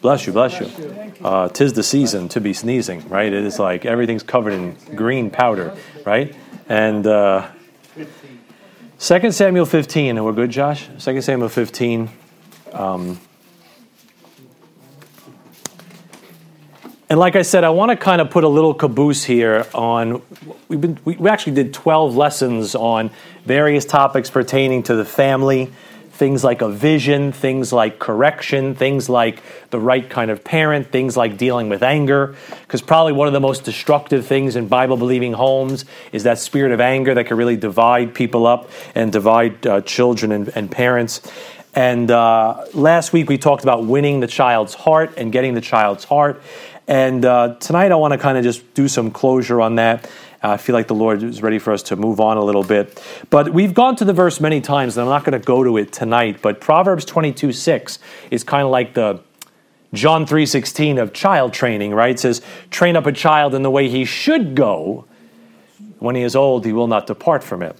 Bless you, bless you. Uh, tis the season to be sneezing, right? It is like everything's covered in green powder, right? And uh, 2 Samuel 15, and we're good, Josh? 2 Samuel 15. Um, and like I said, I want to kind of put a little caboose here on. We've been, we actually did 12 lessons on various topics pertaining to the family things like a vision, things like correction, things like the right kind of parent, things like dealing with anger. Because probably one of the most destructive things in Bible believing homes is that spirit of anger that can really divide people up and divide uh, children and, and, parents. And uh, last week we talked about winning the child's heart and getting the child's heart. And uh, tonight I want to kind of just do some closure on that. I feel like the Lord is ready for us to move on a little bit. But we've gone to the verse many times, and I'm not going to go to it tonight. But Proverbs 22 6 is kind of like the John 3:16 of child training, right? It says, "Train up a child in the way he should go. When he is old, he will not depart from it."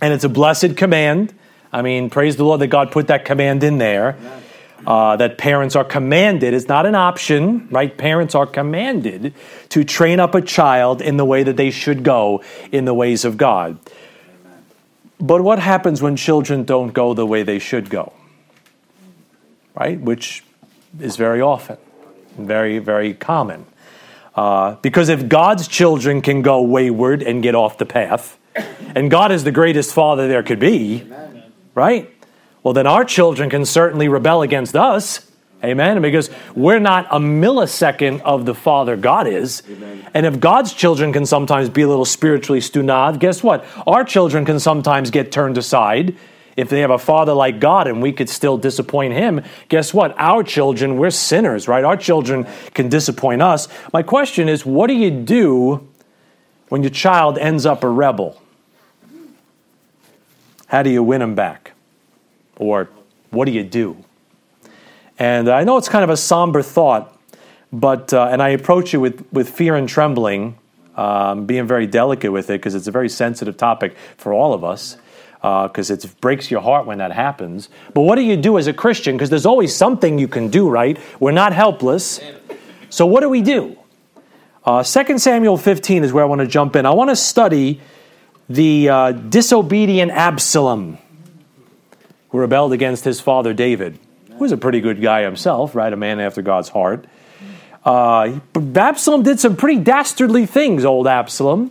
And it's a blessed command. I mean, praise the Lord that God put that command in there. Uh, that parents are commanded, it's not an option, right? Parents are commanded to train up a child in the way that they should go in the ways of God. But what happens when children don't go the way they should go? Right? Which is very often, very, very common. Uh, because if God's children can go wayward and get off the path, and God is the greatest father there could be, right? Well, then our children can certainly rebel against us. Amen. Because we're not a millisecond of the Father God is. Amen. And if God's children can sometimes be a little spiritually stunad, guess what? Our children can sometimes get turned aside. If they have a father like God and we could still disappoint him, guess what? Our children, we're sinners, right? Our children can disappoint us. My question is what do you do when your child ends up a rebel? How do you win them back? Or what do you do? And I know it's kind of a somber thought, but, uh, and I approach it with, with fear and trembling, um, being very delicate with it because it's a very sensitive topic for all of us because uh, it breaks your heart when that happens. But what do you do as a Christian? Because there's always something you can do, right? We're not helpless. So what do we do? Uh, 2 Samuel 15 is where I want to jump in. I want to study the uh, disobedient Absalom who rebelled against his father David, who was a pretty good guy himself, right? A man after God's heart. Uh, but Absalom did some pretty dastardly things, old Absalom.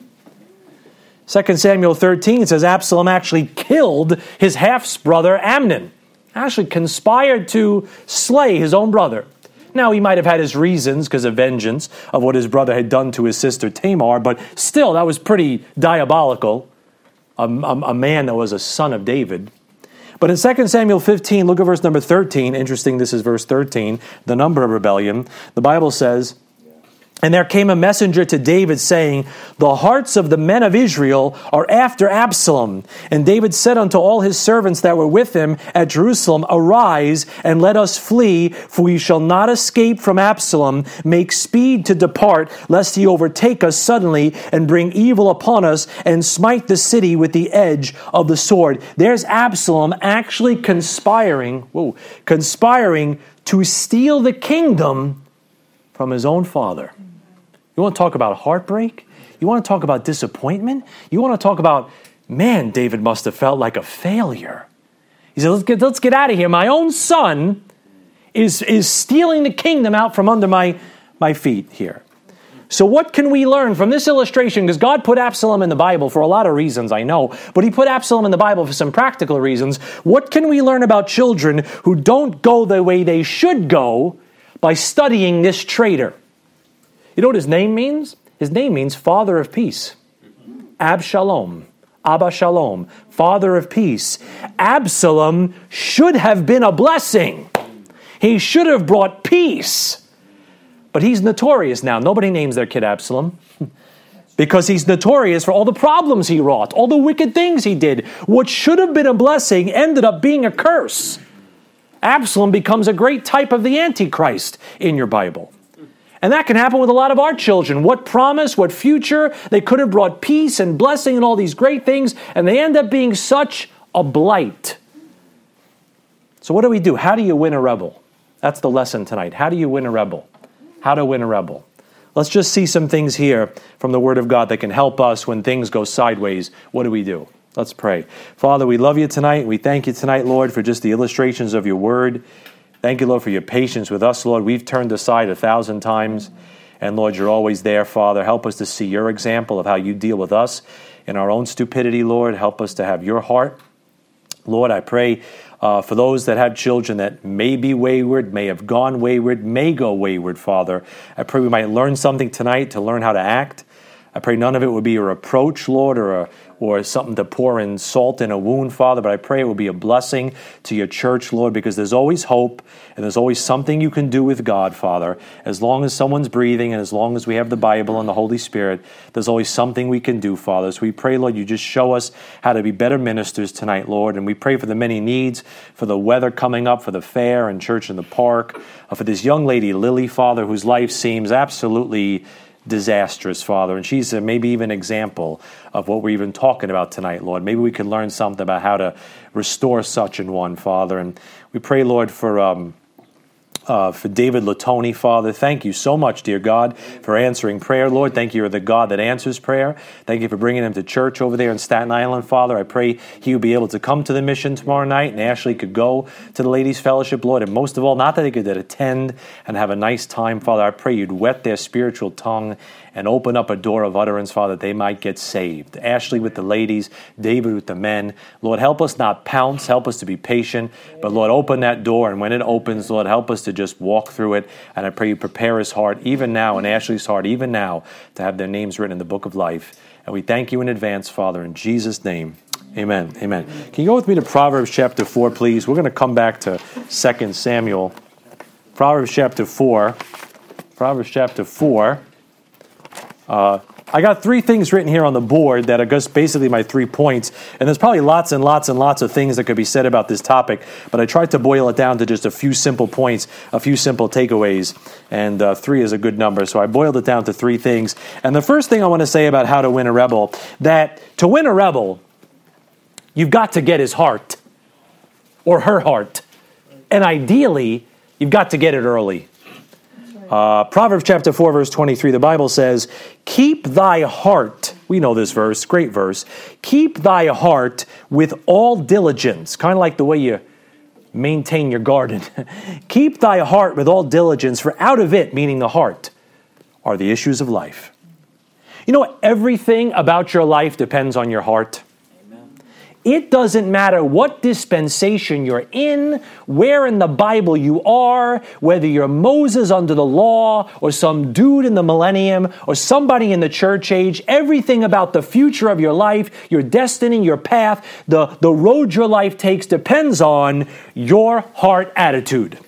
2 Samuel 13 says Absalom actually killed his half brother Amnon, actually conspired to slay his own brother. Now, he might have had his reasons because of vengeance of what his brother had done to his sister Tamar, but still, that was pretty diabolical. A, a, a man that was a son of David. But in 2 Samuel 15, look at verse number 13. Interesting, this is verse 13, the number of rebellion. The Bible says, and there came a messenger to David saying, The hearts of the men of Israel are after Absalom. And David said unto all his servants that were with him at Jerusalem, Arise and let us flee, for we shall not escape from Absalom. Make speed to depart, lest he overtake us suddenly and bring evil upon us and smite the city with the edge of the sword. There's Absalom actually conspiring, whoa, conspiring to steal the kingdom from his own father. You want to talk about heartbreak? You want to talk about disappointment? You want to talk about, man, David must have felt like a failure. He said, let's get, let's get out of here. My own son is, is stealing the kingdom out from under my, my feet here. So, what can we learn from this illustration? Because God put Absalom in the Bible for a lot of reasons, I know, but He put Absalom in the Bible for some practical reasons. What can we learn about children who don't go the way they should go by studying this traitor? You know what his name means? His name means Father of Peace. Abshalom. Abba Shalom, Father of Peace. Absalom should have been a blessing. He should have brought peace. But he's notorious now. Nobody names their kid Absalom because he's notorious for all the problems he wrought, all the wicked things he did. What should have been a blessing ended up being a curse. Absalom becomes a great type of the Antichrist in your Bible. And that can happen with a lot of our children. What promise, what future, they could have brought peace and blessing and all these great things, and they end up being such a blight. So, what do we do? How do you win a rebel? That's the lesson tonight. How do you win a rebel? How to win a rebel. Let's just see some things here from the Word of God that can help us when things go sideways. What do we do? Let's pray. Father, we love you tonight. We thank you tonight, Lord, for just the illustrations of your Word. Thank you, Lord, for your patience with us, Lord. We've turned aside a thousand times. And Lord, you're always there, Father. Help us to see your example of how you deal with us in our own stupidity, Lord. Help us to have your heart. Lord, I pray uh, for those that have children that may be wayward, may have gone wayward, may go wayward, Father. I pray we might learn something tonight to learn how to act. I pray none of it would be a reproach, Lord, or a, or something to pour in salt in a wound, Father, but I pray it will be a blessing to your church, Lord, because there's always hope and there's always something you can do with God, Father. As long as someone's breathing and as long as we have the Bible and the Holy Spirit, there's always something we can do, Father. So we pray, Lord, you just show us how to be better ministers tonight, Lord. And we pray for the many needs, for the weather coming up, for the fair and church in the park, uh, for this young lady, Lily, Father, whose life seems absolutely disastrous, Father. And she's a, maybe even example of what we're even talking about tonight, Lord. Maybe we can learn something about how to restore such an one, Father. And we pray, Lord, for. Um, uh, for David Latoni, Father. Thank you so much, dear God, for answering prayer, Lord. Thank you, you're the God that answers prayer. Thank you for bringing him to church over there in Staten Island, Father. I pray he would be able to come to the mission tomorrow night and Ashley could go to the Ladies' Fellowship, Lord. And most of all, not that they could attend and have a nice time, Father. I pray you'd wet their spiritual tongue and open up a door of utterance, Father, that they might get saved. Ashley with the ladies, David with the men. Lord, help us not pounce, help us to be patient, but Lord, open that door, and when it opens, Lord, help us to just walk through it. And I pray you prepare his heart, even now, and Ashley's heart, even now, to have their names written in the book of life. And we thank you in advance, Father, in Jesus' name. Amen. Amen. Can you go with me to Proverbs chapter 4, please? We're going to come back to 2 Samuel. Proverbs chapter 4. Proverbs chapter 4. Uh, I got three things written here on the board that are just basically my three points. And there's probably lots and lots and lots of things that could be said about this topic, but I tried to boil it down to just a few simple points, a few simple takeaways. And uh, three is a good number. So I boiled it down to three things. And the first thing I want to say about how to win a rebel that to win a rebel, you've got to get his heart or her heart. And ideally, you've got to get it early. Uh, Proverbs chapter 4, verse 23, the Bible says, Keep thy heart, we know this verse, great verse, keep thy heart with all diligence, kind of like the way you maintain your garden. keep thy heart with all diligence, for out of it, meaning the heart, are the issues of life. You know, everything about your life depends on your heart. It doesn't matter what dispensation you're in, where in the Bible you are, whether you're Moses under the law, or some dude in the millennium, or somebody in the church age, everything about the future of your life, your destiny, your path, the, the road your life takes depends on your heart attitude.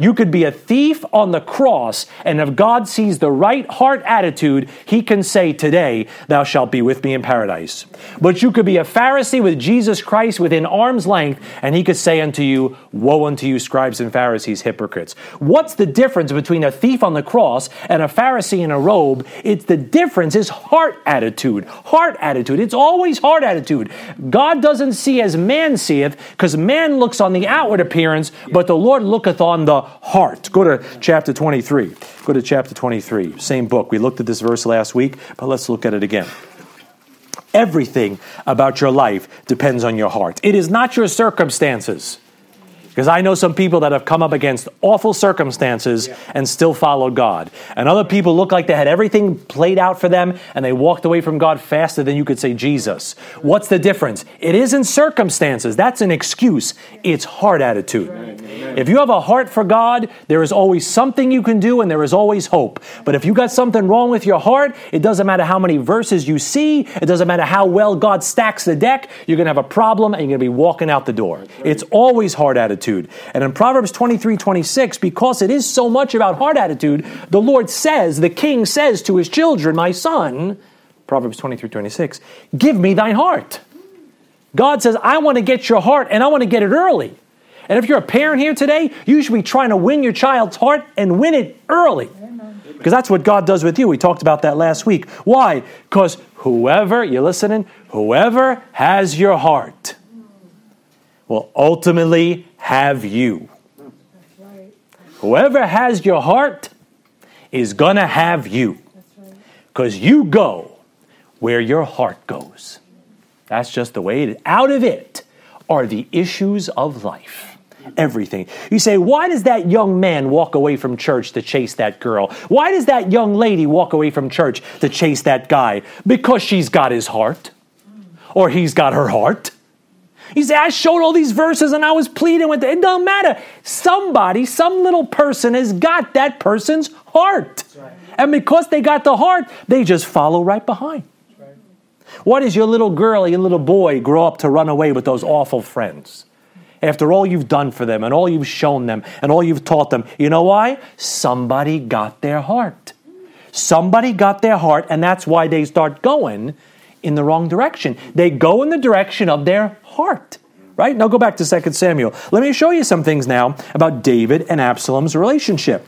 You could be a thief on the cross, and if God sees the right heart attitude, He can say, Today, thou shalt be with me in paradise. But you could be a Pharisee with Jesus Christ within arm's length, and He could say unto you, Woe unto you, scribes and Pharisees, hypocrites. What's the difference between a thief on the cross and a Pharisee in a robe? It's the difference is heart attitude. Heart attitude. It's always heart attitude. God doesn't see as man seeth, because man looks on the outward appearance, but the Lord looketh on the heart. Go to chapter 23. Go to chapter 23, same book. We looked at this verse last week, but let's look at it again. Everything about your life depends on your heart. It is not your circumstances. Because I know some people that have come up against awful circumstances yeah. and still followed God. And other people look like they had everything played out for them and they walked away from God faster than you could say Jesus. What's the difference? It isn't circumstances. That's an excuse. It's heart attitude. If you have a heart for God, there is always something you can do and there is always hope. But if you got something wrong with your heart, it doesn't matter how many verses you see, it doesn't matter how well God stacks the deck, you're going to have a problem and you're going to be walking out the door. It's always heart attitude attitude. And in Proverbs 23 26, because it is so much about heart attitude, the Lord says, the king says to his children, My son, Proverbs 23 26, give me thine heart. God says, I want to get your heart and I want to get it early. And if you're a parent here today, you should be trying to win your child's heart and win it early. Because that's what God does with you. We talked about that last week. Why? Because whoever, you're listening? Whoever has your heart will ultimately have you. Whoever has your heart is going to have you. Because you go where your heart goes. That's just the way it is. Out of it are the issues of life. Everything. You say, why does that young man walk away from church to chase that girl? Why does that young lady walk away from church to chase that guy? Because she's got his heart, or he's got her heart. You say, I showed all these verses and I was pleading with it. It don't matter. Somebody, some little person has got that person's heart. Right. And because they got the heart, they just follow right behind. Right. What does your little girl, your little boy grow up to run away with those awful friends? After all you've done for them and all you've shown them and all you've taught them, you know why? Somebody got their heart. Somebody got their heart, and that's why they start going in the wrong direction. They go in the direction of their heart. Right? Now go back to 2 Samuel. Let me show you some things now about David and Absalom's relationship.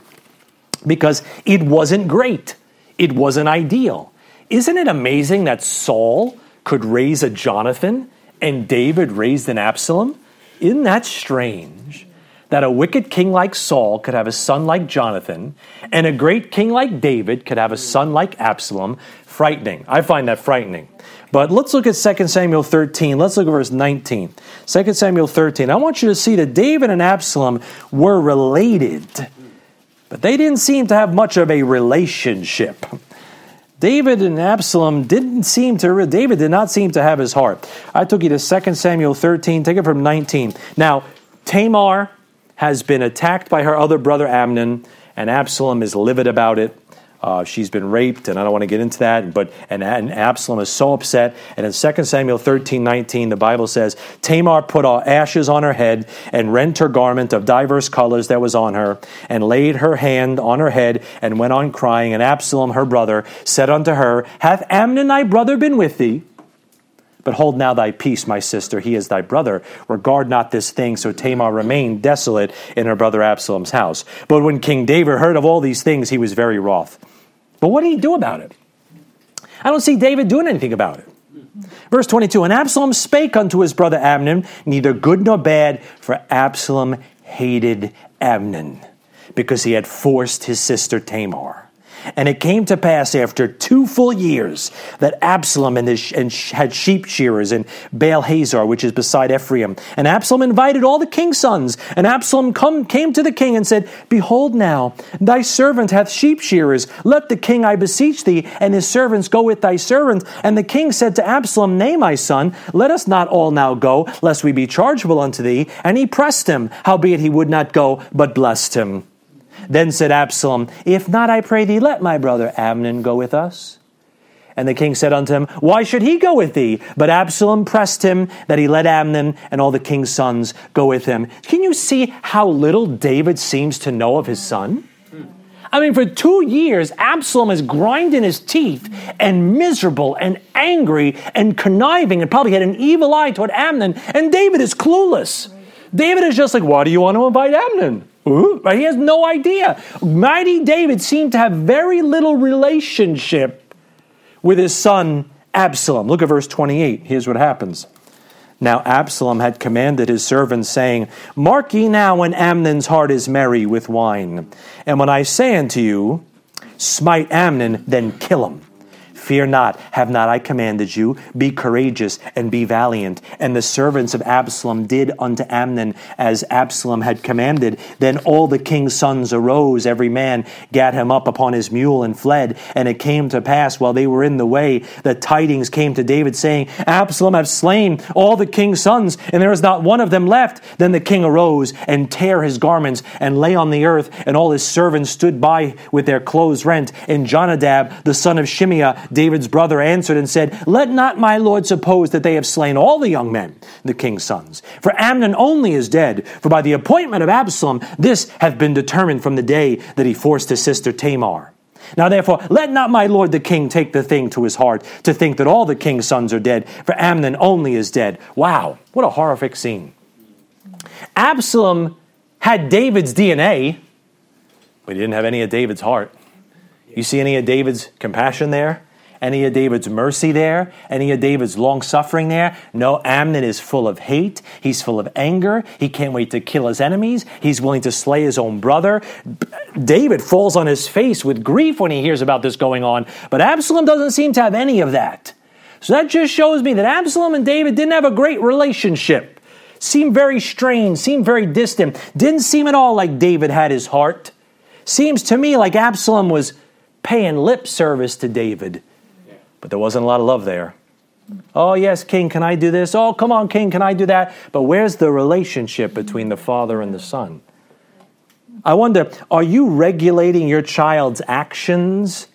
Because it wasn't great. It wasn't ideal. Isn't it amazing that Saul could raise a Jonathan and David raised an Absalom? Isn't that strange? That a wicked king like Saul could have a son like Jonathan, and a great king like David could have a son like Absalom. Frightening. I find that frightening. But let's look at 2 Samuel 13. Let's look at verse 19. 2 Samuel 13. I want you to see that David and Absalom were related, but they didn't seem to have much of a relationship. David and Absalom didn't seem to, David did not seem to have his heart. I took you to 2 Samuel 13, take it from 19. Now, Tamar has been attacked by her other brother Amnon, and Absalom is livid about it. Uh, she's been raped, and I don't want to get into that. But and, and, Absalom is so upset. And in 2 Samuel 13, 19, the Bible says, Tamar put all ashes on her head and rent her garment of diverse colors that was on her, and laid her hand on her head, and went on crying. And Absalom, her brother, said unto her, Hath Amnon thy brother been with thee? But hold now thy peace, my sister, he is thy brother. Regard not this thing. So Tamar remained desolate in her brother Absalom's house. But when King David heard of all these things, he was very wroth. But what did he do about it? I don't see David doing anything about it. Verse 22 And Absalom spake unto his brother Amnon, neither good nor bad, for Absalom hated Amnon, because he had forced his sister Tamar. And it came to pass after two full years that Absalom and, his, and had sheep shearers in Baal Hazor, which is beside Ephraim. And Absalom invited all the king's sons. And Absalom come, came to the king and said, Behold now, thy servant hath sheep shearers. Let the king, I beseech thee, and his servants go with thy servant. And the king said to Absalom, Nay, my son, let us not all now go, lest we be chargeable unto thee. And he pressed him, howbeit he would not go, but blessed him. Then said Absalom, If not, I pray thee, let my brother Amnon go with us. And the king said unto him, Why should he go with thee? But Absalom pressed him that he let Amnon and all the king's sons go with him. Can you see how little David seems to know of his son? I mean, for two years, Absalom is grinding his teeth and miserable and angry and conniving and probably had an evil eye toward Amnon, and David is clueless. David is just like, Why do you want to invite Amnon? He has no idea. Mighty David seemed to have very little relationship with his son Absalom. Look at verse 28. Here's what happens. Now Absalom had commanded his servants, saying, Mark ye now when Amnon's heart is merry with wine. And when I say unto you, Smite Amnon, then kill him. Fear not, have not I commanded you? Be courageous and be valiant. And the servants of Absalom did unto Amnon as Absalom had commanded. Then all the king's sons arose, every man gat him up upon his mule and fled. And it came to pass while they were in the way, that tidings came to David, saying, Absalom hath slain all the king's sons, and there is not one of them left. Then the king arose and tare his garments and lay on the earth, and all his servants stood by with their clothes rent. And Jonadab, the son of Shimeah, David's brother answered and said, Let not my lord suppose that they have slain all the young men, the king's sons. For Amnon only is dead, for by the appointment of Absalom, this hath been determined from the day that he forced his sister Tamar. Now, therefore, let not my lord the king take the thing to his heart to think that all the king's sons are dead, for Amnon only is dead. Wow, what a horrific scene. Absalom had David's DNA, but he didn't have any of David's heart. You see any of David's compassion there? Any of David's mercy there? Any of David's long suffering there? No, Amnon is full of hate. He's full of anger. He can't wait to kill his enemies. He's willing to slay his own brother. David falls on his face with grief when he hears about this going on, but Absalom doesn't seem to have any of that. So that just shows me that Absalom and David didn't have a great relationship. Seemed very strange, seemed very distant. Didn't seem at all like David had his heart. Seems to me like Absalom was paying lip service to David but there wasn't a lot of love there. Oh, yes, King, can I do this? Oh, come on, King, can I do that? But where's the relationship between the father and the son? I wonder, are you regulating your child's actions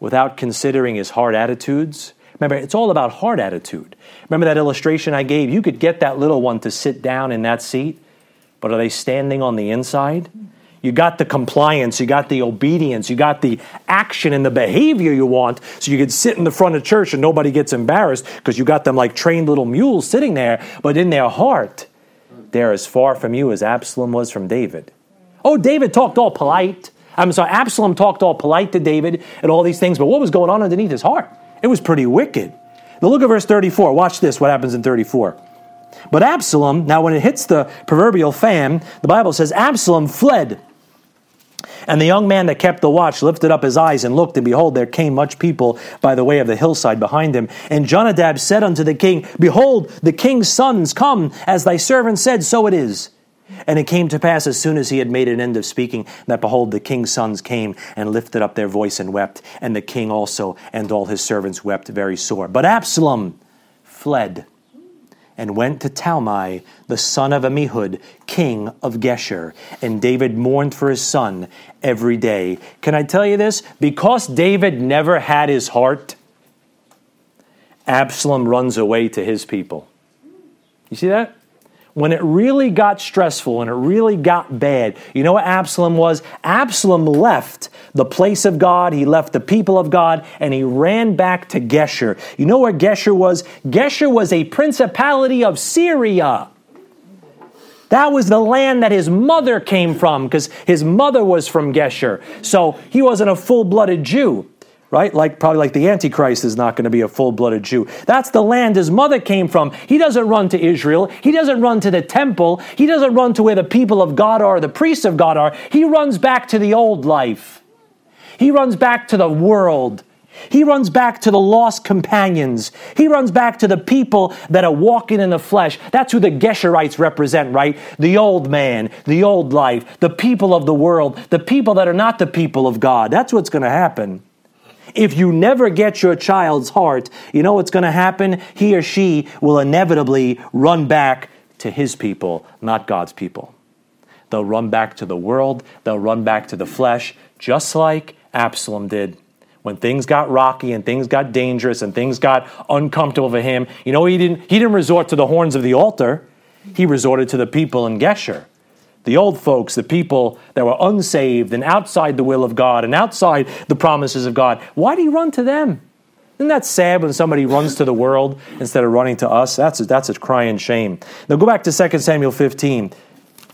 without considering his heart attitudes? Remember, it's all about heart attitude. Remember that illustration I gave? You could get that little one to sit down in that seat, but are they standing on the inside? You got the compliance, you got the obedience, you got the action and the behavior you want, so you could sit in the front of church and nobody gets embarrassed because you got them like trained little mules sitting there, but in their heart, they're as far from you as Absalom was from David. Oh, David talked all polite. I'm sorry, Absalom talked all polite to David and all these things, but what was going on underneath his heart? It was pretty wicked. Now look at verse 34. Watch this, what happens in 34. But Absalom, now when it hits the proverbial fan, the Bible says Absalom fled and the young man that kept the watch lifted up his eyes and looked, and behold, there came much people by the way of the hillside behind him. And Jonadab said unto the king, Behold, the king's sons come, as thy servant said, so it is. And it came to pass as soon as he had made an end of speaking, that behold, the king's sons came and lifted up their voice and wept, and the king also and all his servants wept very sore. But Absalom fled and went to Talmai, the son of Ammihud, king of Geshur. And David mourned for his son every day. Can I tell you this? Because David never had his heart, Absalom runs away to his people. You see that? When it really got stressful and it really got bad, you know what Absalom was? Absalom left the place of God, he left the people of God, and he ran back to Geshur. You know where Geshur was? Geshur was a principality of Syria. That was the land that his mother came from because his mother was from Geshur. So he wasn't a full blooded Jew right? Like probably like the Antichrist is not going to be a full-blooded Jew. That's the land his mother came from. He doesn't run to Israel. He doesn't run to the temple. He doesn't run to where the people of God are, the priests of God are. He runs back to the old life. He runs back to the world. He runs back to the lost companions. He runs back to the people that are walking in the flesh. That's who the Geshurites represent, right? The old man, the old life, the people of the world, the people that are not the people of God. That's what's going to happen. If you never get your child's heart, you know what's going to happen? He or she will inevitably run back to his people, not God's people. They'll run back to the world, they'll run back to the flesh, just like Absalom did. When things got rocky and things got dangerous and things got uncomfortable for him, you know, he didn't, he didn't resort to the horns of the altar. He resorted to the people in Geshur the old folks, the people that were unsaved and outside the will of God and outside the promises of God. Why do you run to them? Isn't that sad when somebody runs to the world instead of running to us? That's a, that's a crying shame. Now go back to 2 Samuel 15.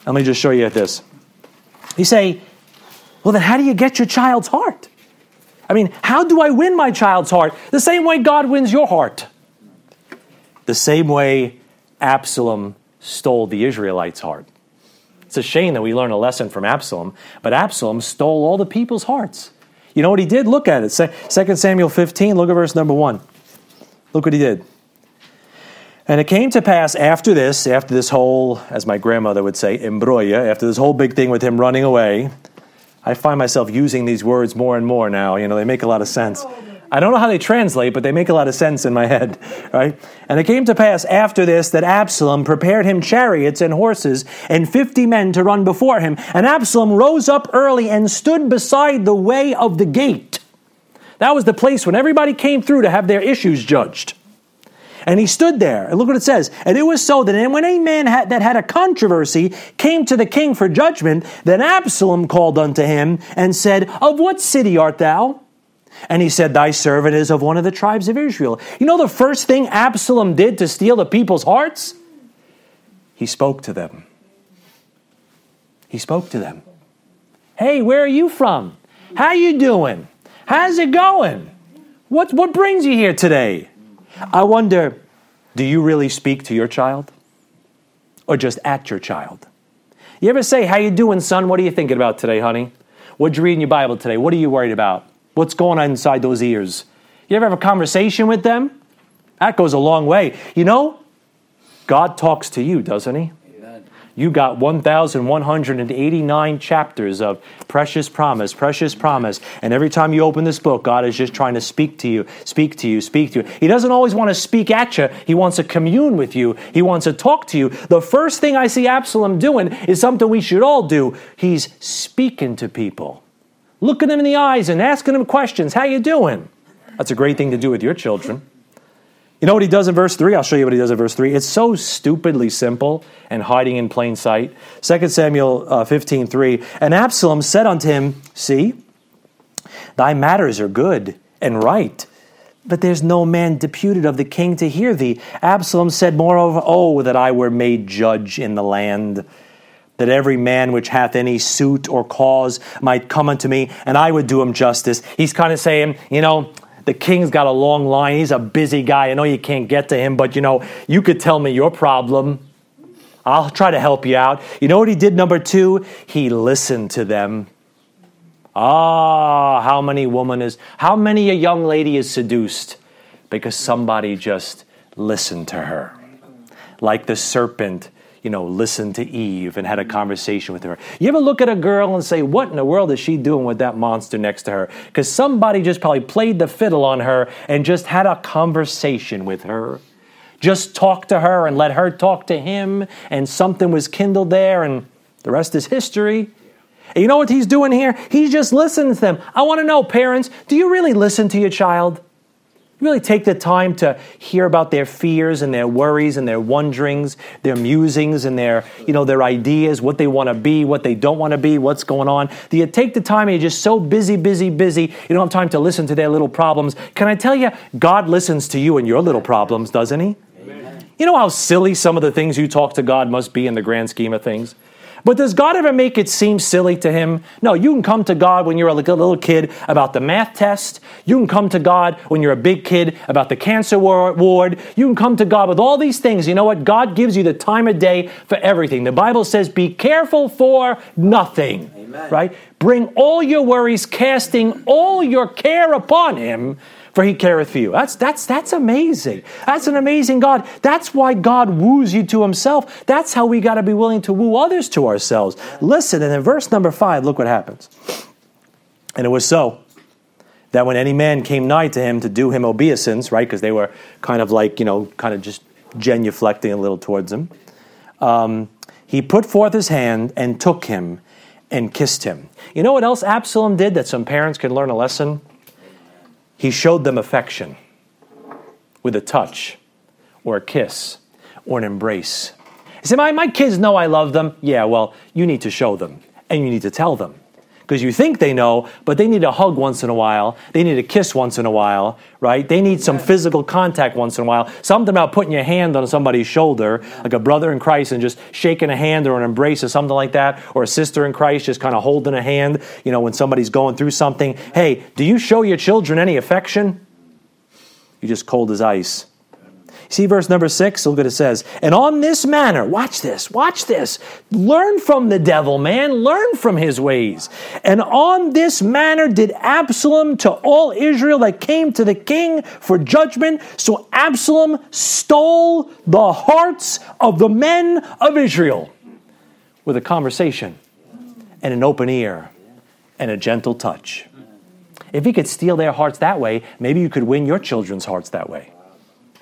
Let me just show you this. You say, well, then how do you get your child's heart? I mean, how do I win my child's heart? The same way God wins your heart. The same way Absalom stole the Israelites' heart. It's a shame that we learn a lesson from Absalom, but Absalom stole all the people's hearts. You know what he did? Look at it. 2 Samuel 15, look at verse number 1. Look what he did. And it came to pass after this, after this whole, as my grandmother would say, embroya, after this whole big thing with him running away, I find myself using these words more and more now. You know, they make a lot of sense. I don't know how they translate, but they make a lot of sense in my head, right? And it came to pass after this that Absalom prepared him chariots and horses and fifty men to run before him. And Absalom rose up early and stood beside the way of the gate. That was the place when everybody came through to have their issues judged. And he stood there, and look what it says. And it was so that when any man had, that had a controversy came to the king for judgment, then Absalom called unto him and said, Of what city art thou? And he said, Thy servant is of one of the tribes of Israel. You know the first thing Absalom did to steal the people's hearts? He spoke to them. He spoke to them. Hey, where are you from? How you doing? How's it going? What, what brings you here today? I wonder, do you really speak to your child? Or just at your child? You ever say, how you doing, son? What are you thinking about today, honey? What'd you read in your Bible today? What are you worried about? What's going on inside those ears? You ever have a conversation with them? That goes a long way. You know, God talks to you, doesn't He? You got 1,189 chapters of precious promise, precious promise. And every time you open this book, God is just trying to speak to you, speak to you, speak to you. He doesn't always want to speak at you, He wants to commune with you, He wants to talk to you. The first thing I see Absalom doing is something we should all do. He's speaking to people, looking them in the eyes and asking them questions. How you doing? That's a great thing to do with your children. You know what he does in verse 3? I'll show you what he does in verse 3. It's so stupidly simple and hiding in plain sight. 2 Samuel uh, 15 3. And Absalom said unto him, See, thy matters are good and right, but there's no man deputed of the king to hear thee. Absalom said, Moreover, Oh, that I were made judge in the land that every man which hath any suit or cause might come unto me, and I would do him justice. He's kind of saying, you know, the king's got a long line. He's a busy guy. I know you can't get to him, but you know, you could tell me your problem. I'll try to help you out. You know what he did, number two? He listened to them. Ah, how many woman is, how many a young lady is seduced because somebody just listened to her? Like the serpent you know, listened to Eve and had a mm-hmm. conversation with her. You ever look at a girl and say, What in the world is she doing with that monster next to her? Because somebody just probably played the fiddle on her and just had a conversation with her. Just talked to her and let her talk to him, and something was kindled there, and the rest is history. And you know what he's doing here? He's just listening to them. I want to know, parents, do you really listen to your child? Really take the time to hear about their fears and their worries and their wonderings, their musings and their, you know, their ideas, what they want to be, what they don't want to be, what's going on? Do you take the time and you're just so busy, busy, busy, you don't have time to listen to their little problems? Can I tell you, God listens to you and your little problems, doesn't He? Amen. You know how silly some of the things you talk to God must be in the grand scheme of things? But does God ever make it seem silly to him? No, you can come to God when you're a little kid about the math test. You can come to God when you're a big kid about the cancer ward. You can come to God with all these things. You know what? God gives you the time of day for everything. The Bible says, be careful for nothing. Amen. Right? Bring all your worries, casting all your care upon him for he careth for you. That's, that's, that's amazing. That's an amazing God. That's why God woos you to himself. That's how we got to be willing to woo others to ourselves. Listen, and in verse number five, look what happens. And it was so that when any man came nigh to him to do him obeisance, right, because they were kind of like, you know, kind of just genuflecting a little towards him, um, he put forth his hand and took him and kissed him. You know what else Absalom did that some parents could learn a lesson? He showed them affection with a touch or a kiss or an embrace. He said, my, my kids know I love them. Yeah, well, you need to show them and you need to tell them because you think they know, but they need a hug once in a while. They need a kiss once in a while, right? They need some physical contact once in a while. Something about putting your hand on somebody's shoulder, like a brother in Christ, and just shaking a hand or an embrace or something like that, or a sister in Christ just kind of holding a hand, you know, when somebody's going through something. Hey, do you show your children any affection? You're just cold as ice. See verse number six? Look what it says. And on this manner, watch this, watch this. Learn from the devil, man. Learn from his ways. And on this manner did Absalom to all Israel that came to the king for judgment. So Absalom stole the hearts of the men of Israel with a conversation and an open ear and a gentle touch. If he could steal their hearts that way, maybe you could win your children's hearts that way.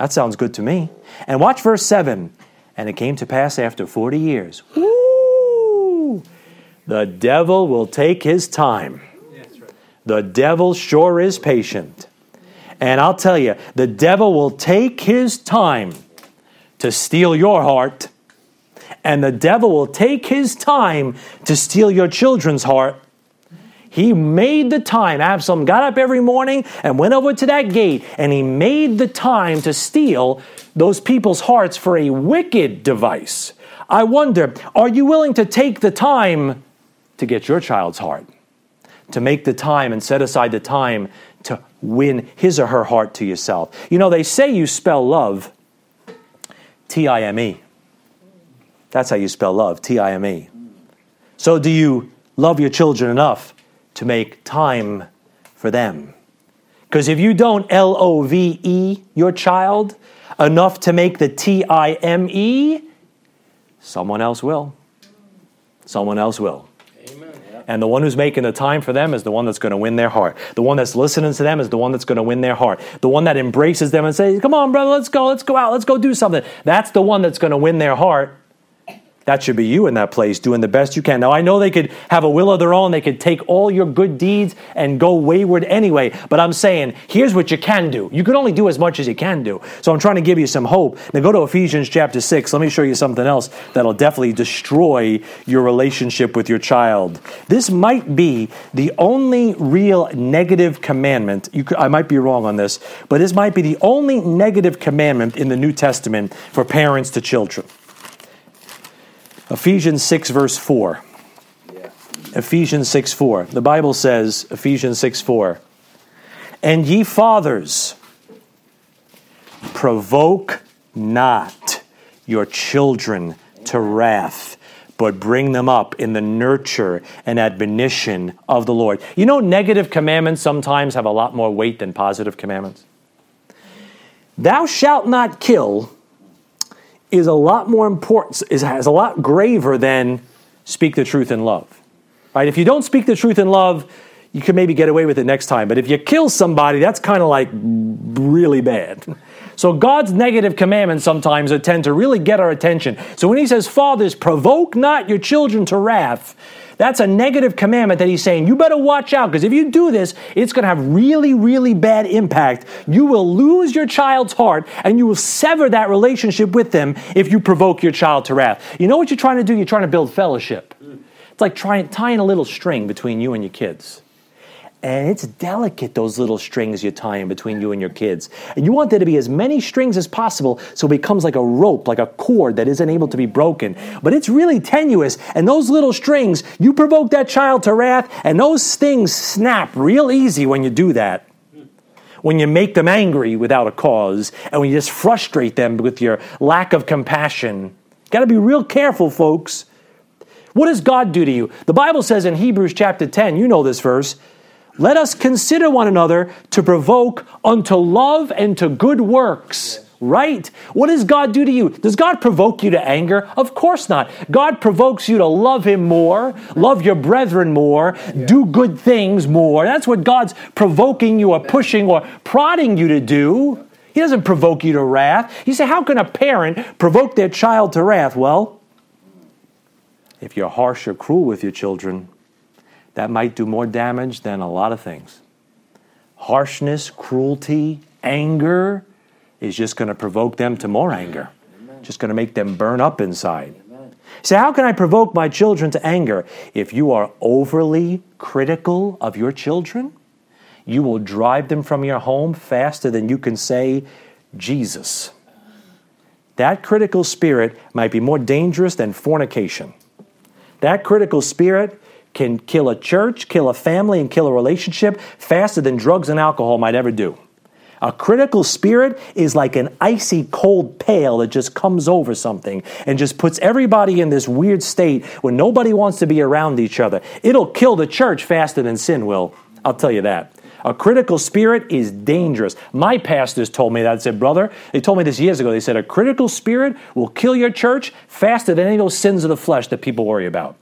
That sounds good to me. And watch verse 7. And it came to pass after 40 years. Woo! The devil will take his time. The devil sure is patient. And I'll tell you, the devil will take his time to steal your heart. And the devil will take his time to steal your children's heart. He made the time. Absalom got up every morning and went over to that gate, and he made the time to steal those people's hearts for a wicked device. I wonder, are you willing to take the time to get your child's heart? to make the time and set aside the time to win his or her heart to yourself. You know, they say you spell love T I M E. That's how you spell love, T I M E. So, do you love your children enough to make time for them? Because if you don't L O V E your child enough to make the T I M E, someone else will. Someone else will. And the one who's making the time for them is the one that's going to win their heart. The one that's listening to them is the one that's going to win their heart. The one that embraces them and says, Come on, brother, let's go, let's go out, let's go do something. That's the one that's going to win their heart. That should be you in that place doing the best you can. Now, I know they could have a will of their own. They could take all your good deeds and go wayward anyway. But I'm saying, here's what you can do. You can only do as much as you can do. So I'm trying to give you some hope. Now, go to Ephesians chapter 6. Let me show you something else that'll definitely destroy your relationship with your child. This might be the only real negative commandment. Could, I might be wrong on this, but this might be the only negative commandment in the New Testament for parents to children. Ephesians 6, verse 4. Yeah. Ephesians 6, 4. The Bible says, Ephesians 6, 4. And ye fathers, provoke not your children to wrath, but bring them up in the nurture and admonition of the Lord. You know, negative commandments sometimes have a lot more weight than positive commandments. Thou shalt not kill is a lot more important, is, has a lot graver than speak the truth in love. Right? If you don't speak the truth in love, you can maybe get away with it next time. But if you kill somebody, that's kind of like really bad. So God's negative commandments sometimes tend to really get our attention. So when he says, Fathers, provoke not your children to wrath, that's a negative commandment that he's saying, you better watch out because if you do this, it's going to have really, really bad impact. You will lose your child's heart and you will sever that relationship with them if you provoke your child to wrath. You know what you're trying to do? You're trying to build fellowship. It's like trying, tying a little string between you and your kids. And it's delicate, those little strings you tie in between you and your kids. And you want there to be as many strings as possible so it becomes like a rope, like a cord that isn't able to be broken. But it's really tenuous. And those little strings, you provoke that child to wrath, and those things snap real easy when you do that. When you make them angry without a cause, and when you just frustrate them with your lack of compassion. Got to be real careful, folks. What does God do to you? The Bible says in Hebrews chapter 10, you know this verse. Let us consider one another to provoke unto love and to good works. Right? What does God do to you? Does God provoke you to anger? Of course not. God provokes you to love Him more, love your brethren more, yeah. do good things more. That's what God's provoking you or pushing or prodding you to do. He doesn't provoke you to wrath. You say, How can a parent provoke their child to wrath? Well, if you're harsh or cruel with your children, that might do more damage than a lot of things. Harshness, cruelty, anger is just going to provoke them to more anger, Amen. just going to make them burn up inside. Amen. So, how can I provoke my children to anger? If you are overly critical of your children, you will drive them from your home faster than you can say, Jesus. That critical spirit might be more dangerous than fornication. That critical spirit can kill a church, kill a family, and kill a relationship faster than drugs and alcohol might ever do. A critical spirit is like an icy cold pail that just comes over something and just puts everybody in this weird state where nobody wants to be around each other. It'll kill the church faster than sin will. I'll tell you that. A critical spirit is dangerous. My pastors told me that. Said, brother, they told me this years ago. They said, a critical spirit will kill your church faster than any of those sins of the flesh that people worry about.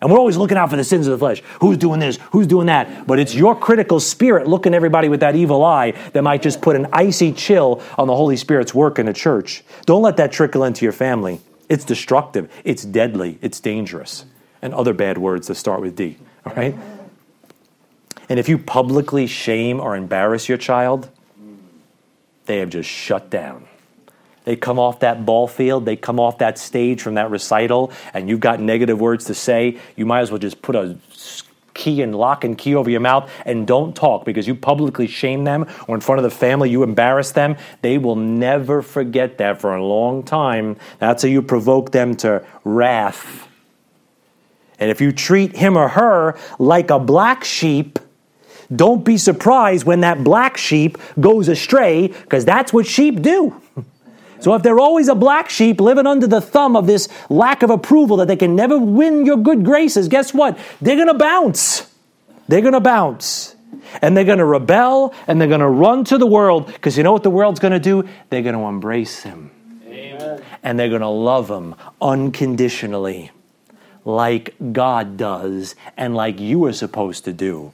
And we're always looking out for the sins of the flesh. Who's doing this? Who's doing that? But it's your critical spirit looking everybody with that evil eye that might just put an icy chill on the Holy Spirit's work in the church. Don't let that trickle into your family. It's destructive, it's deadly, it's dangerous. And other bad words that start with D, all right? And if you publicly shame or embarrass your child, they have just shut down. They come off that ball field, they come off that stage from that recital, and you've got negative words to say, you might as well just put a key and lock and key over your mouth and don't talk because you publicly shame them or in front of the family you embarrass them. They will never forget that for a long time. That's how you provoke them to wrath. And if you treat him or her like a black sheep, don't be surprised when that black sheep goes astray, because that's what sheep do. So if they're always a black sheep living under the thumb of this lack of approval that they can never win your good graces, guess what? They're going to bounce. They're going to bounce. And they're going to rebel and they're going to run to the world because you know what the world's going to do? They're going to embrace him. Amen. And they're going to love him unconditionally like God does and like you are supposed to do.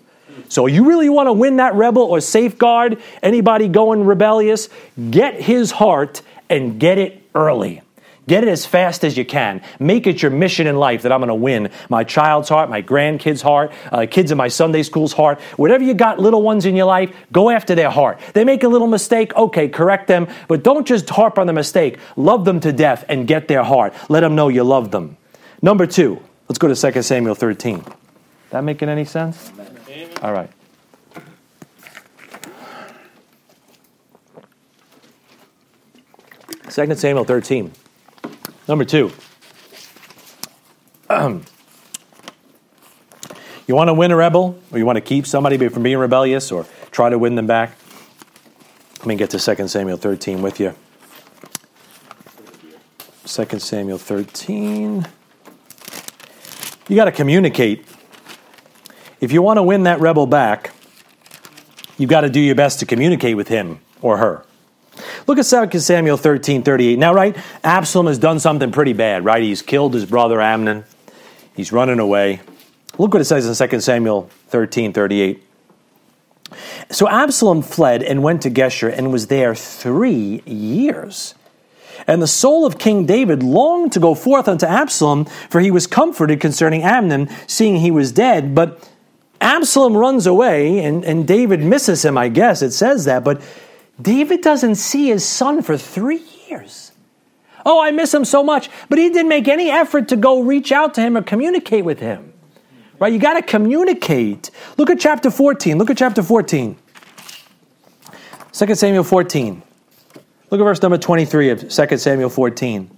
So you really want to win that rebel or safeguard anybody going rebellious? Get his heart and get it early. Get it as fast as you can. Make it your mission in life that I'm going to win my child's heart, my grandkids' heart, uh, kids in my Sunday school's heart. Whatever you got, little ones in your life, go after their heart. They make a little mistake, okay, correct them, but don't just harp on the mistake. Love them to death and get their heart. Let them know you love them. Number two, let's go to 2 Samuel 13. That making any sense? All right. 2 Samuel 13. Number two. you want to win a rebel, or you want to keep somebody from being rebellious, or try to win them back? Let me get to 2 Samuel 13 with you. 2 Samuel 13. You got to communicate. If you want to win that rebel back, you've got to do your best to communicate with him or her. Look at 2 Samuel 13, 38. Now, right, Absalom has done something pretty bad, right? He's killed his brother Amnon. He's running away. Look what it says in 2 Samuel 13, 38. So Absalom fled and went to Geshur and was there three years. And the soul of King David longed to go forth unto Absalom, for he was comforted concerning Amnon, seeing he was dead. But Absalom runs away, and, and David misses him, I guess. It says that. But David doesn't see his son for three years. Oh, I miss him so much. But he didn't make any effort to go reach out to him or communicate with him. Right? You got to communicate. Look at chapter 14. Look at chapter 14. 2 Samuel 14. Look at verse number 23 of 2 Samuel 14.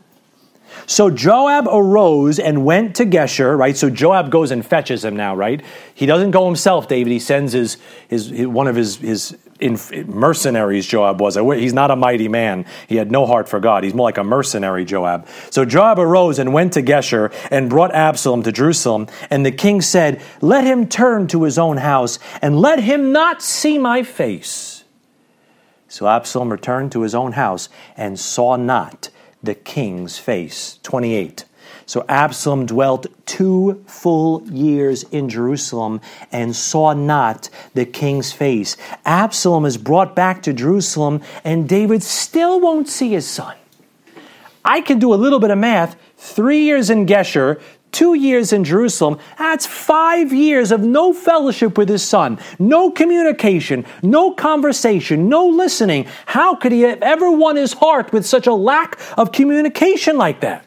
So Joab arose and went to Geshur, right? So Joab goes and fetches him now, right? He doesn't go himself, David. He sends his, his, his one of his, his in, mercenaries, Joab was. He's not a mighty man. He had no heart for God. He's more like a mercenary, Joab. So Joab arose and went to Geshur and brought Absalom to Jerusalem. And the king said, Let him turn to his own house and let him not see my face. So Absalom returned to his own house and saw not the king's face. 28. So Absalom dwelt two full years in Jerusalem and saw not the king's face. Absalom is brought back to Jerusalem, and David still won't see his son. I can do a little bit of math. Three years in Geshur, two years in Jerusalem, that's five years of no fellowship with his son, no communication, no conversation, no listening. How could he have ever won his heart with such a lack of communication like that?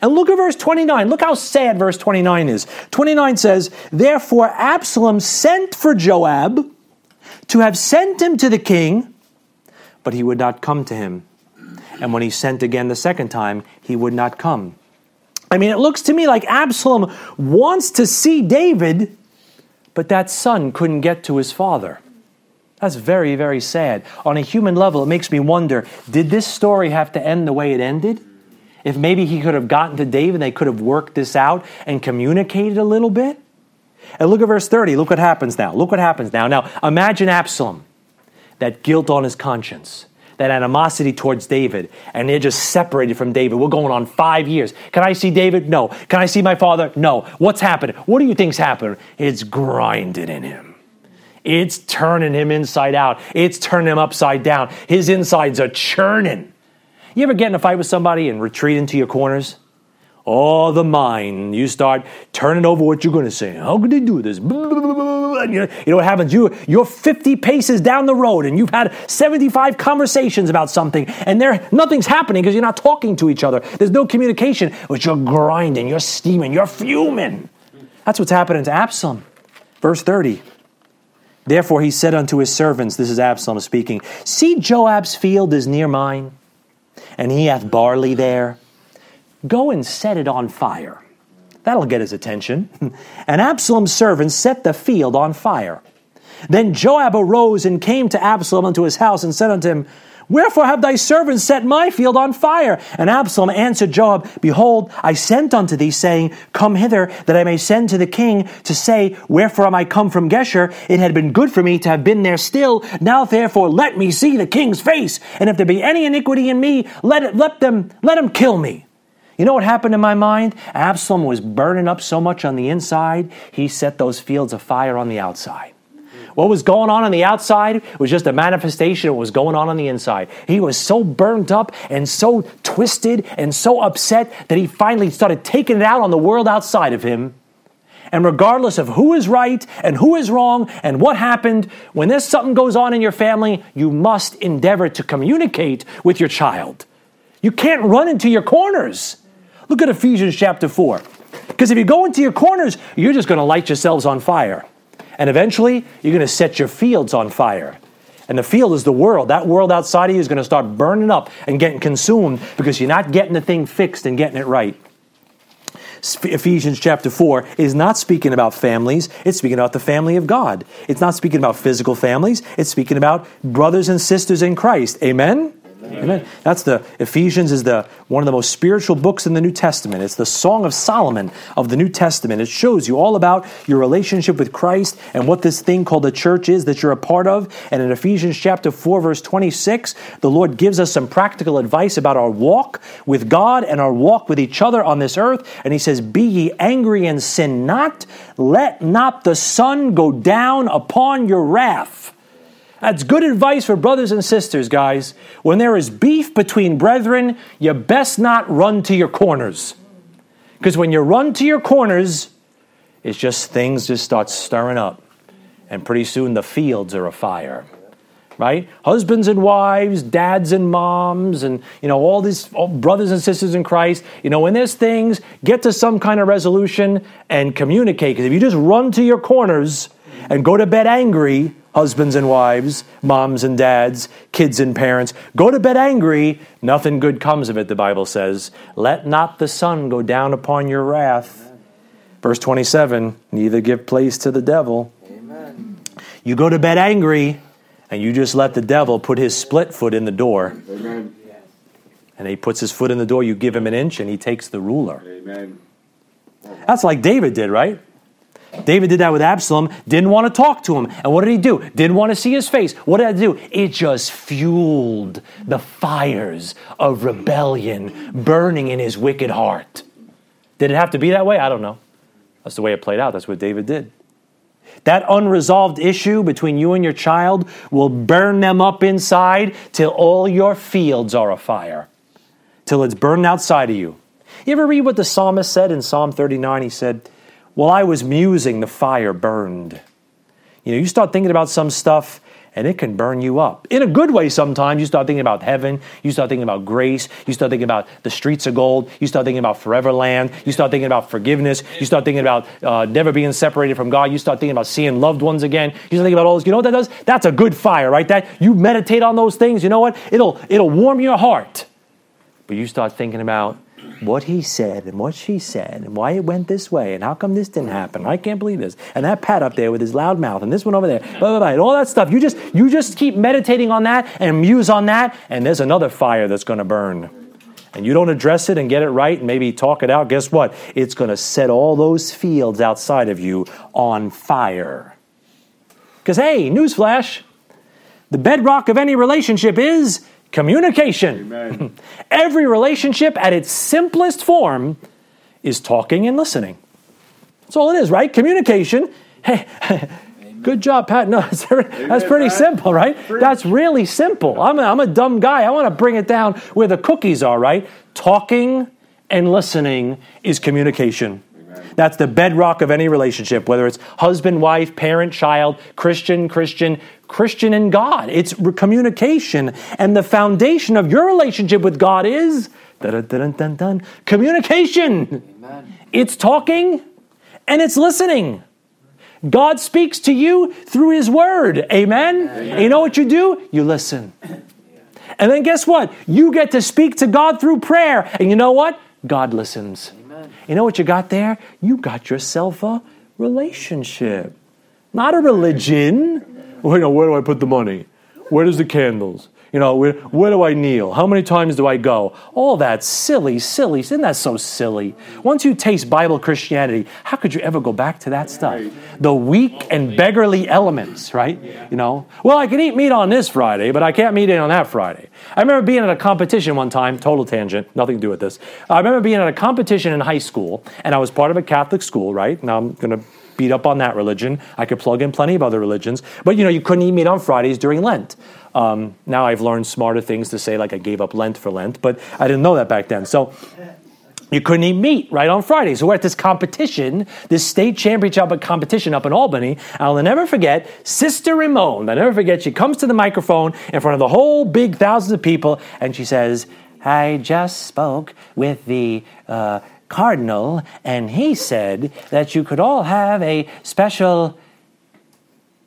And look at verse 29. Look how sad verse 29 is. 29 says, Therefore Absalom sent for Joab to have sent him to the king, but he would not come to him. And when he sent again the second time, he would not come. I mean, it looks to me like Absalom wants to see David, but that son couldn't get to his father. That's very, very sad. On a human level, it makes me wonder did this story have to end the way it ended? If maybe he could have gotten to David, they could have worked this out and communicated a little bit. And look at verse 30. Look what happens now. Look what happens now. Now, imagine Absalom, that guilt on his conscience, that animosity towards David, and they're just separated from David. We're going on five years. Can I see David? No. Can I see my father? No. What's happened? What do you think's happened? It's grinded in him. It's turning him inside out. It's turning him upside down. His insides are churning. You ever get in a fight with somebody and retreat into your corners? Oh, the mind. You start turning over what you're going to say. How could they do this? And you, know, what happens? You, you're 50 paces down the road and you've had 75 conversations about something and there nothing's happening because you're not talking to each other. There's no communication, but you're grinding, you're steaming, you're fuming. That's what's happening to Absalom. Verse 30. Therefore he said unto his servants, this is Absalom speaking, See Joab's field is near mine and he hath barley there. Go and set it on fire. That'll get his attention. and Absalom's servants set the field on fire. Then Joab arose and came to Absalom unto his house and said unto him, Wherefore have thy servants set my field on fire? And Absalom answered Joab, Behold, I sent unto thee, saying, Come hither, that I may send to the king to say, Wherefore am I come from Geshur? It had been good for me to have been there still. Now therefore let me see the king's face, and if there be any iniquity in me, let it, let them let him kill me. You know what happened in my mind? Absalom was burning up so much on the inside, he set those fields afire on the outside. What was going on on the outside was just a manifestation of what was going on on the inside. He was so burnt up and so twisted and so upset that he finally started taking it out on the world outside of him. And regardless of who is right and who is wrong and what happened, when there's something goes on in your family, you must endeavor to communicate with your child. You can't run into your corners. Look at Ephesians chapter 4. Because if you go into your corners, you're just going to light yourselves on fire. And eventually, you're going to set your fields on fire. And the field is the world. That world outside of you is going to start burning up and getting consumed because you're not getting the thing fixed and getting it right. Ephesians chapter 4 is not speaking about families, it's speaking about the family of God. It's not speaking about physical families, it's speaking about brothers and sisters in Christ. Amen? Amen. That's the Ephesians is the one of the most spiritual books in the New Testament. It's the Song of Solomon of the New Testament. It shows you all about your relationship with Christ and what this thing called the church is that you're a part of. And in Ephesians chapter 4 verse 26, the Lord gives us some practical advice about our walk with God and our walk with each other on this earth. And he says, "Be ye angry and sin not; let not the sun go down upon your wrath." That's good advice for brothers and sisters, guys. When there is beef between brethren, you best not run to your corners. Because when you run to your corners, it's just things just start stirring up. And pretty soon the fields are afire. Right? Husbands and wives, dads and moms, and you know, all these all brothers and sisters in Christ. You know, when there's things, get to some kind of resolution and communicate. Because if you just run to your corners and go to bed angry, husbands and wives, moms and dads, kids and parents. Go to bed angry, nothing good comes of it, the Bible says. Let not the sun go down upon your wrath. Verse 27 neither give place to the devil. Amen. You go to bed angry, and you just let the devil put his split foot in the door. Amen. And he puts his foot in the door, you give him an inch, and he takes the ruler. Amen. That's like David did, right? David did that with Absalom, didn't want to talk to him. And what did he do? Didn't want to see his face. What did I do? It just fueled the fires of rebellion burning in his wicked heart. Did it have to be that way? I don't know. That's the way it played out. That's what David did. That unresolved issue between you and your child will burn them up inside till all your fields are afire, till it's burned outside of you. You ever read what the psalmist said in Psalm 39? He said, while I was musing, the fire burned. You know, you start thinking about some stuff and it can burn you up. In a good way sometimes. You start thinking about heaven. You start thinking about grace. You start thinking about the streets of gold. You start thinking about forever land. You start thinking about forgiveness. You start thinking about uh, never being separated from God. You start thinking about seeing loved ones again. You start thinking about all this. You know what that does? That's a good fire, right? That you meditate on those things. You know what? It'll it'll warm your heart. But you start thinking about what he said and what she said and why it went this way and how come this didn't happen. I can't believe this. And that Pat up there with his loud mouth and this one over there, blah, blah, blah, and all that stuff. You just you just keep meditating on that and muse on that, and there's another fire that's going to burn. And you don't address it and get it right and maybe talk it out, guess what? It's going to set all those fields outside of you on fire. Because, hey, newsflash, the bedrock of any relationship is Communication. Every relationship at its simplest form is talking and listening. That's all it is, right? Communication. Hey, good job, Pat. No, that's, that's pretty simple, right? That's really simple. I'm a, I'm a dumb guy. I want to bring it down where the cookies are, right? Talking and listening is communication. That's the bedrock of any relationship, whether it's husband, wife, parent, child, Christian, Christian, Christian and God. It's communication. And the foundation of your relationship with God is dun, dun, dun, dun, communication. Amen. It's talking and it's listening. God speaks to you through His Word. Amen? Amen. you know what you do? You listen. And then guess what? You get to speak to God through prayer. And you know what? God listens. You know what you got there? You got yourself a relationship, not a religion. Where, where do I put the money? Where does the candles? You know, where, where do I kneel? How many times do I go? All that silly, silly. Isn't that so silly? Once you taste Bible Christianity, how could you ever go back to that stuff? The weak and beggarly elements, right? You know, well, I can eat meat on this Friday, but I can't eat it on that Friday. I remember being at a competition one time, total tangent, nothing to do with this. I remember being at a competition in high school, and I was part of a Catholic school, right? Now I'm going to beat up on that religion. I could plug in plenty of other religions, but you know, you couldn't eat meat on Fridays during Lent. Um, now I've learned smarter things to say, like I gave up Lent for Lent, but I didn't know that back then. So you couldn't eat meat right on Friday. So we're at this competition, this state championship competition up in Albany. I'll never forget Sister Ramon. I'll never forget. She comes to the microphone in front of the whole big thousands of people, and she says, "I just spoke with the." Uh, cardinal, and he said that you could all have a special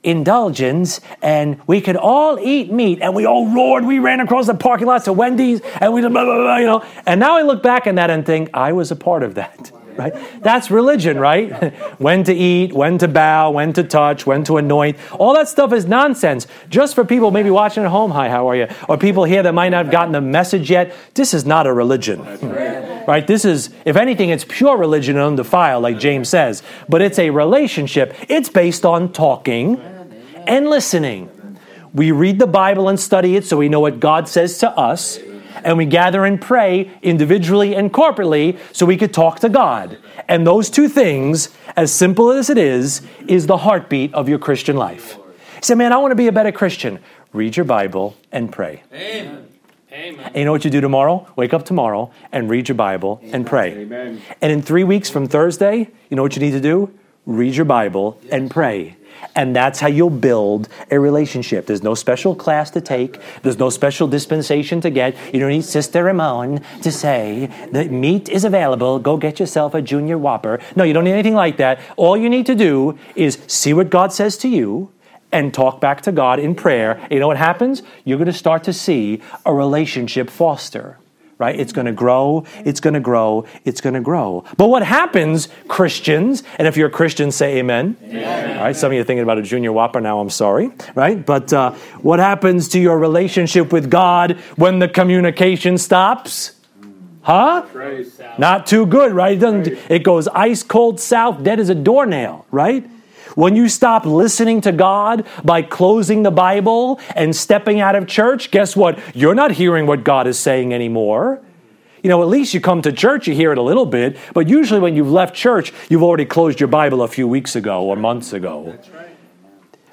indulgence and we could all eat meat and we all roared we ran across the parking lot to wendy's and we blah, blah, blah, you know. And now i look back on that and think i was a part of that right? That's religion right? When to eat when to bow when to touch when to anoint. All that stuff is nonsense. Just for people maybe watching at home hi how are you? Or people here that might not have gotten the message yet. This is not a religion. Right. This is if anything it's pure religion and undefiled like james says. But it's a relationship. It's based on talking and listening. We read the Bible and study it so we know what God says to us, and we gather and pray individually and corporately so we could talk to God. And those two things, as simple as it is, is the heartbeat of your Christian life. You say, man, I want to be a better Christian. Read your Bible and pray. Amen. Amen. And you know what you do tomorrow? Wake up tomorrow and read your Bible and pray. Amen. And in three weeks from Thursday, you know what you need to do? Read your Bible and pray. And that's how you'll build a relationship. There's no special class to take, there's no special dispensation to get. You don't need Sister Ramon to say that meat is available, go get yourself a junior whopper. No, you don't need anything like that. All you need to do is see what God says to you and talk back to God in prayer. You know what happens? You're going to start to see a relationship foster right? It's going to grow, it's going to grow, it's going to grow. But what happens, Christians, and if you're a Christian, say amen. amen. All right, some of you are thinking about a junior whopper now, I'm sorry, right? But uh, what happens to your relationship with God when the communication stops? Huh? Not too good, right? It, doesn't, it goes ice cold south, dead as a doornail, right? When you stop listening to God by closing the Bible and stepping out of church, guess what? You're not hearing what God is saying anymore. You know, at least you come to church, you hear it a little bit, but usually when you've left church, you've already closed your Bible a few weeks ago or months ago.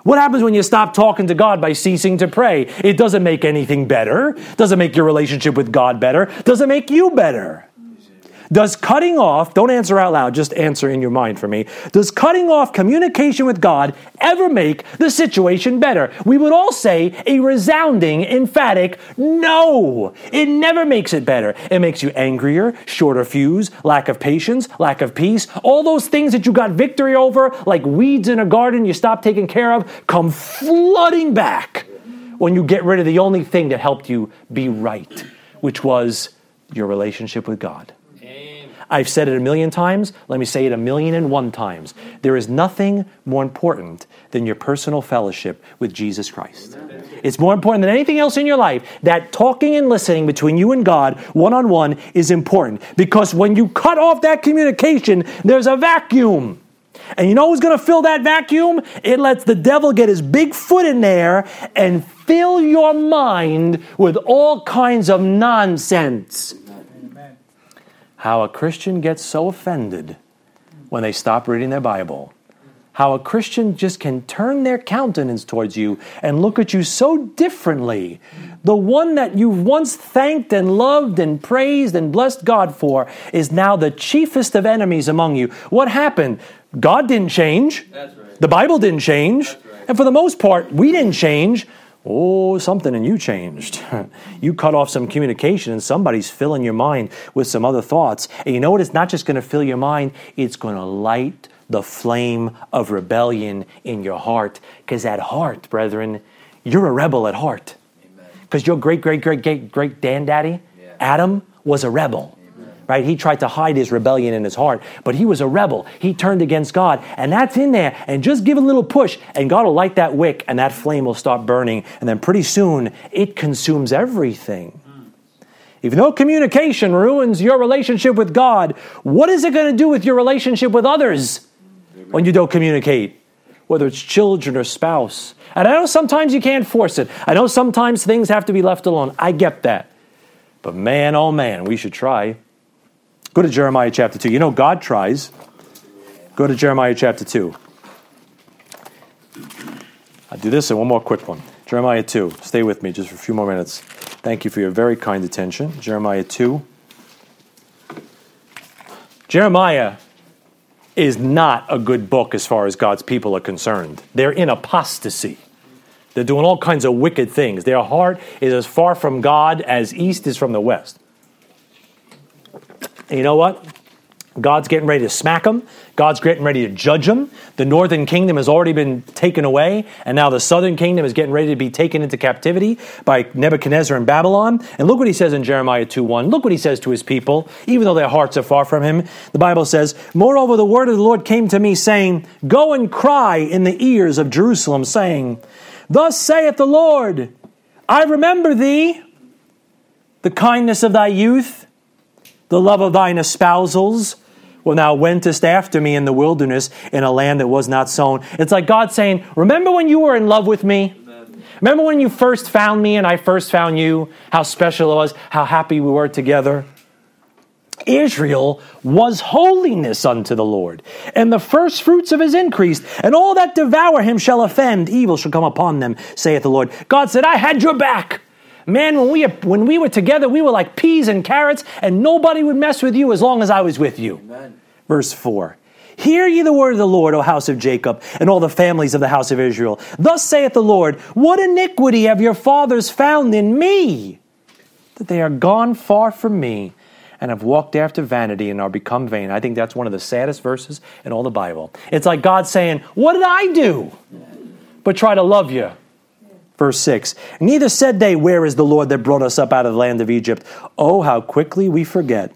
What happens when you stop talking to God by ceasing to pray? It doesn't make anything better. Doesn't make your relationship with God better. Doesn't make you better. Does cutting off, don't answer out loud, just answer in your mind for me. Does cutting off communication with God ever make the situation better? We would all say a resounding, emphatic no. It never makes it better. It makes you angrier, shorter fuse, lack of patience, lack of peace. All those things that you got victory over, like weeds in a garden you stop taking care of, come flooding back when you get rid of the only thing that helped you be right, which was your relationship with God. I've said it a million times. Let me say it a million and one times. There is nothing more important than your personal fellowship with Jesus Christ. It's more important than anything else in your life. That talking and listening between you and God one on one is important because when you cut off that communication, there's a vacuum. And you know who's going to fill that vacuum? It lets the devil get his big foot in there and fill your mind with all kinds of nonsense how a Christian gets so offended when they stop reading their Bible. How a Christian just can turn their countenance towards you and look at you so differently. The one that you once thanked and loved and praised and blessed God for is now the chiefest of enemies among you. What happened? God didn't change. Right. The Bible didn't change. Right. And for the most part, we didn't change. Oh, something and you changed. you cut off some communication and somebody's filling your mind with some other thoughts. And you know what? It's not just going to fill your mind, it's going to light the flame of rebellion in your heart. Because at heart, brethren, you're a rebel at heart. Because your great, great, great, great, great granddaddy, yeah. Adam, was a rebel. Amen. right? He tried to hide his rebellion in his heart, but he was a rebel. He turned against God, and that's in there. And just give a little push, and God will light that wick, and that flame will start burning. And then pretty soon, it consumes everything. If no communication ruins your relationship with God, what is it going to do with your relationship with others when you don't communicate? Whether it's children or spouse. And I know sometimes you can't force it. I know sometimes things have to be left alone. I get that. But man, oh man, we should try. Go to Jeremiah chapter 2. You know, God tries. Go to Jeremiah chapter 2. I'll do this and one more quick one. Jeremiah 2. Stay with me just for a few more minutes. Thank you for your very kind attention. Jeremiah 2. Jeremiah is not a good book as far as God's people are concerned. They're in apostasy. They're doing all kinds of wicked things. Their heart is as far from God as east is from the west. And you know what? God's getting ready to smack them. God's getting ready to judge them. The northern kingdom has already been taken away, and now the southern kingdom is getting ready to be taken into captivity by Nebuchadnezzar in Babylon. And look what he says in Jeremiah 2 1. Look what he says to his people, even though their hearts are far from him. The Bible says, Moreover, the word of the Lord came to me, saying, Go and cry in the ears of Jerusalem, saying, Thus saith the Lord, I remember thee, the kindness of thy youth, the love of thine espousals, when thou wentest after me in the wilderness in a land that was not sown. It's like God saying, Remember when you were in love with me? Remember when you first found me and I first found you? How special it was, how happy we were together? Israel was holiness unto the Lord, and the first fruits of his increase, and all that devour him shall offend, evil shall come upon them, saith the Lord. God said, I had your back. Man, when we, when we were together, we were like peas and carrots, and nobody would mess with you as long as I was with you. Amen. Verse 4. Hear ye the word of the Lord, O house of Jacob, and all the families of the house of Israel. Thus saith the Lord, What iniquity have your fathers found in me, that they are gone far from me, and have walked after vanity and are become vain. I think that's one of the saddest verses in all the Bible. It's like God saying, What did I do? But try to love you. Verse 6 Neither said they, Where is the Lord that brought us up out of the land of Egypt? Oh, how quickly we forget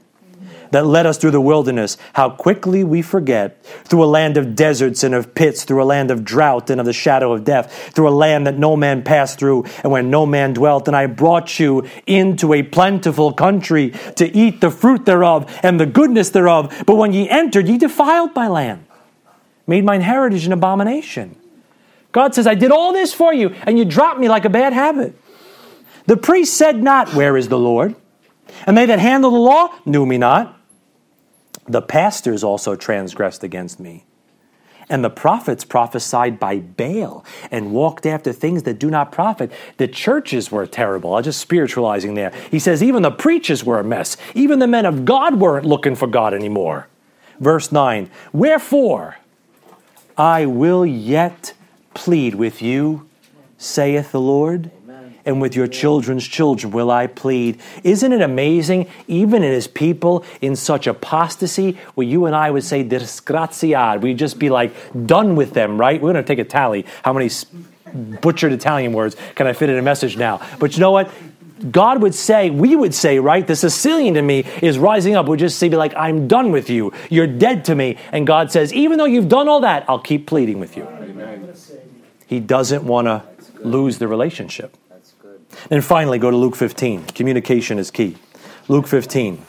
that led us through the wilderness, how quickly we forget, through a land of deserts and of pits, through a land of drought and of the shadow of death, through a land that no man passed through and where no man dwelt. And I brought you into a plentiful country to eat the fruit thereof and the goodness thereof. But when ye entered, ye defiled my land, made mine heritage an abomination. God says, I did all this for you, and you dropped me like a bad habit. The priest said not, Where is the Lord? And they that handle the law knew me not. The pastors also transgressed against me. And the prophets prophesied by Baal and walked after things that do not profit. The churches were terrible. I'm just spiritualizing there. He says even the preachers were a mess. Even the men of God weren't looking for God anymore. Verse 9 Wherefore I will yet plead with you, saith the Lord and with your children's children will I plead. Isn't it amazing, even in his people in such apostasy, where you and I would say, disgraziad, we'd just be like done with them, right? We're going to take a tally. How many butchered Italian words can I fit in a message now? But you know what? God would say, we would say, right? The Sicilian to me is rising up, would just say, be like, I'm done with you. You're dead to me. And God says, even though you've done all that, I'll keep pleading with you. He doesn't want to lose the relationship. And finally, go to Luke 15. Communication is key. Luke 15.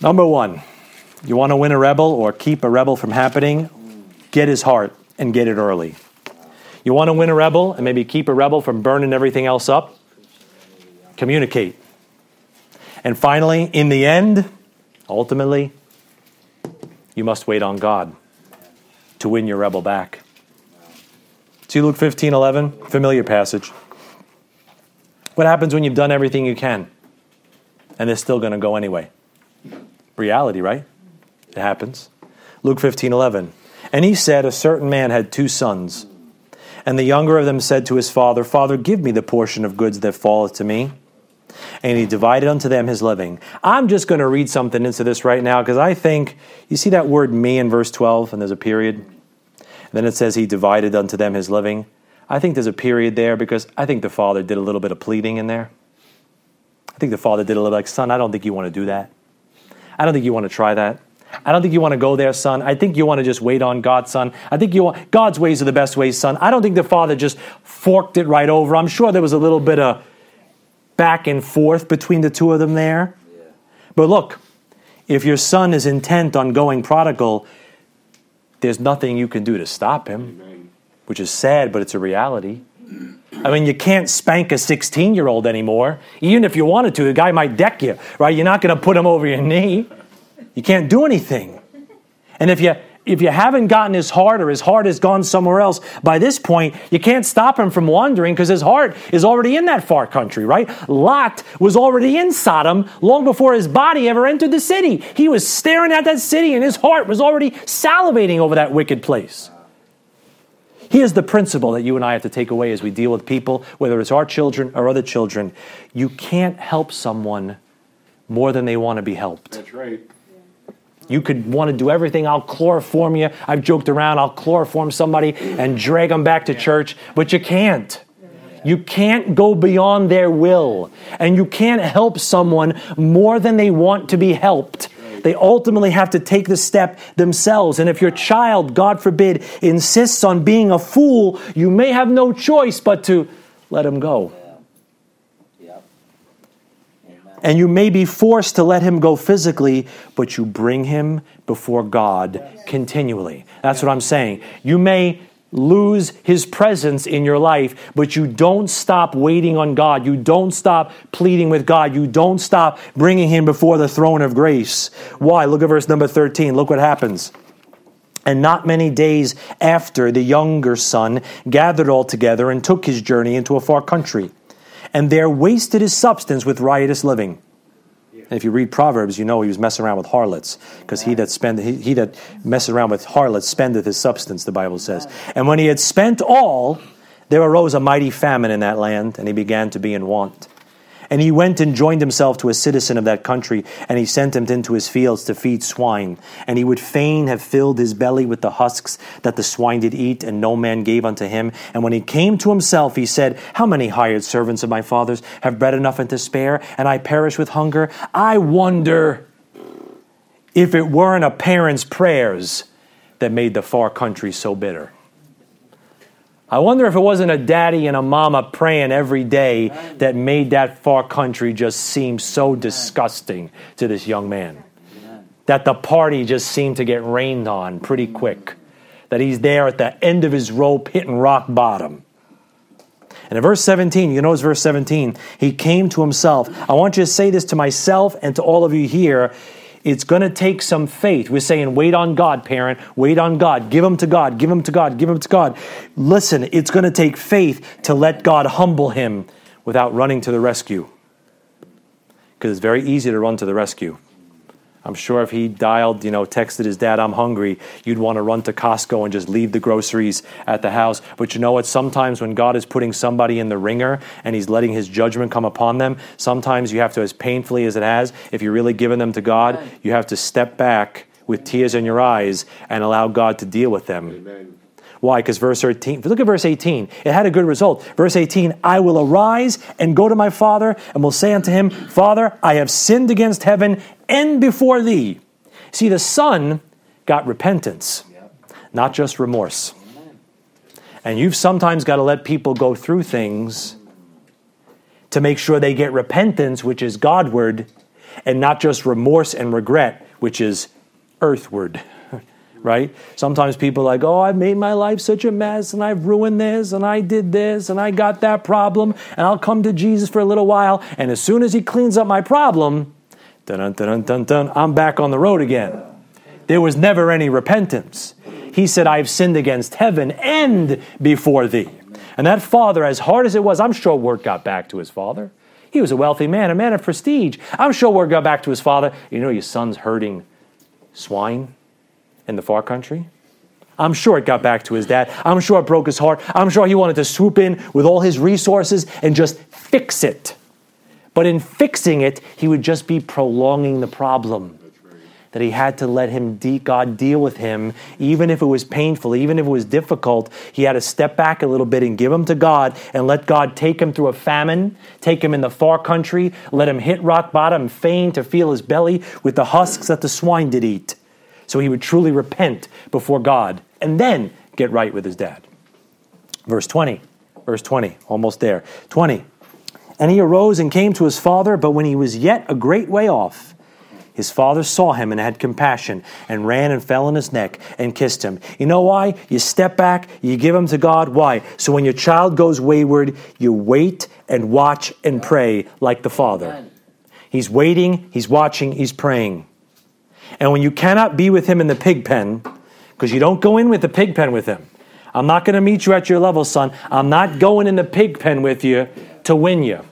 Number one, you want to win a rebel or keep a rebel from happening? Get his heart and get it early. You want to win a rebel and maybe keep a rebel from burning everything else up? Communicate. And finally, in the end, ultimately, you must wait on God to win your rebel back. See Luke 15, 11? Familiar passage. What happens when you've done everything you can and they're still going to go anyway? Reality, right? It happens. Luke 15, 11. And he said, A certain man had two sons. And the younger of them said to his father, Father, give me the portion of goods that falleth to me. And he divided unto them his living. I'm just going to read something into this right now because I think, you see that word me in verse 12, and there's a period? Then it says he divided unto them his living. I think there's a period there because I think the father did a little bit of pleading in there. I think the father did a little like, son, I don't think you want to do that. I don't think you want to try that. I don't think you want to go there, son. I think you want to just wait on God, son. I think you want God's ways are the best ways, son. I don't think the father just forked it right over. I'm sure there was a little bit of back and forth between the two of them there. Yeah. But look, if your son is intent on going prodigal, there's nothing you can do to stop him, Amen. which is sad, but it's a reality. I mean, you can't spank a 16 year old anymore. Even if you wanted to, the guy might deck you, right? You're not going to put him over your knee. You can't do anything. And if you if you haven't gotten his heart or his heart has gone somewhere else by this point, you can't stop him from wandering because his heart is already in that far country, right? Lot was already in Sodom long before his body ever entered the city. He was staring at that city and his heart was already salivating over that wicked place. Here's the principle that you and I have to take away as we deal with people, whether it's our children or other children. You can't help someone more than they want to be helped. That's right. You could want to do everything. I'll chloroform you. I've joked around. I'll chloroform somebody and drag them back to church, but you can't. You can't go beyond their will. And you can't help someone more than they want to be helped. They ultimately have to take the step themselves. And if your child, God forbid, insists on being a fool, you may have no choice but to let him go. And you may be forced to let him go physically, but you bring him before God continually. That's what I'm saying. You may lose his presence in your life, but you don't stop waiting on God. You don't stop pleading with God. You don't stop bringing him before the throne of grace. Why? Look at verse number 13. Look what happens. And not many days after, the younger son gathered all together and took his journey into a far country, and there wasted his substance with riotous living. And if you read Proverbs, you know he was messing around with harlots, because he that spend he, he that messes around with harlots spendeth his substance. The Bible says. And when he had spent all, there arose a mighty famine in that land, and he began to be in want. And he went and joined himself to a citizen of that country, and he sent him into his fields to feed swine. And he would fain have filled his belly with the husks that the swine did eat, and no man gave unto him. And when he came to himself, he said, How many hired servants of my father's have bread enough and to spare, and I perish with hunger? I wonder if it weren't a parent's prayers that made the far country so bitter. I wonder if it wasn't a daddy and a mama praying every day that made that far country just seem so disgusting to this young man. That the party just seemed to get rained on pretty quick. That he's there at the end of his rope hitting rock bottom. And in verse 17, you notice verse 17, he came to himself. I want you to say this to myself and to all of you here. It's going to take some faith. We're saying, wait on God, parent. Wait on God. Give them to God. Give them to God. Give them to God. Listen, it's going to take faith to let God humble him without running to the rescue. Because it's very easy to run to the rescue. I'm sure if he dialed, you know, texted his dad, I'm hungry, you'd want to run to Costco and just leave the groceries at the house. But you know what? Sometimes when God is putting somebody in the wringer and he's letting his judgment come upon them, sometimes you have to, as painfully as it has, if you're really giving them to God, you have to step back with tears in your eyes and allow God to deal with them. Amen. Why? Because verse 13, look at verse 18. It had a good result. Verse 18, I will arise and go to my father and will say unto him, Father, I have sinned against heaven and before thee. See, the son got repentance, not just remorse. And you've sometimes got to let people go through things to make sure they get repentance, which is Godward, and not just remorse and regret, which is earthward right? Sometimes people are like, oh, I've made my life such a mess and I've ruined this and I did this and I got that problem and I'll come to Jesus for a little while. And as soon as he cleans up my problem, dun dun dun dun, I'm back on the road again. There was never any repentance. He said, I've sinned against heaven and before thee. And that father, as hard as it was, I'm sure word got back to his father. He was a wealthy man, a man of prestige. I'm sure word got back to his father. You know, your son's herding swine in the far country. I'm sure it got back to his dad. I'm sure it broke his heart. I'm sure he wanted to swoop in with all his resources and just fix it. But in fixing it, he would just be prolonging the problem. that he had to let him de- God deal with him, even if it was painful, even if it was difficult. He had to step back a little bit and give him to God and let God take him through a famine, take him in the far country, let him hit rock bottom, fain to feel his belly with the husks that the swine did eat. So he would truly repent before God and then get right with his dad. Verse 20. Verse 20, almost there. 20. And he arose and came to his father, but when he was yet a great way off, his father saw him and had compassion and ran and fell on his neck and kissed him. You know why? You step back, you give him to God. Why? So when your child goes wayward, you wait and watch and pray like the father. He's waiting, he's watching, he's praying. And when you cannot be with him in the pig pen, because you don't go in with the pig pen with him, I'm not going to meet you at your level, son. I'm not going in the pig pen with you to win you.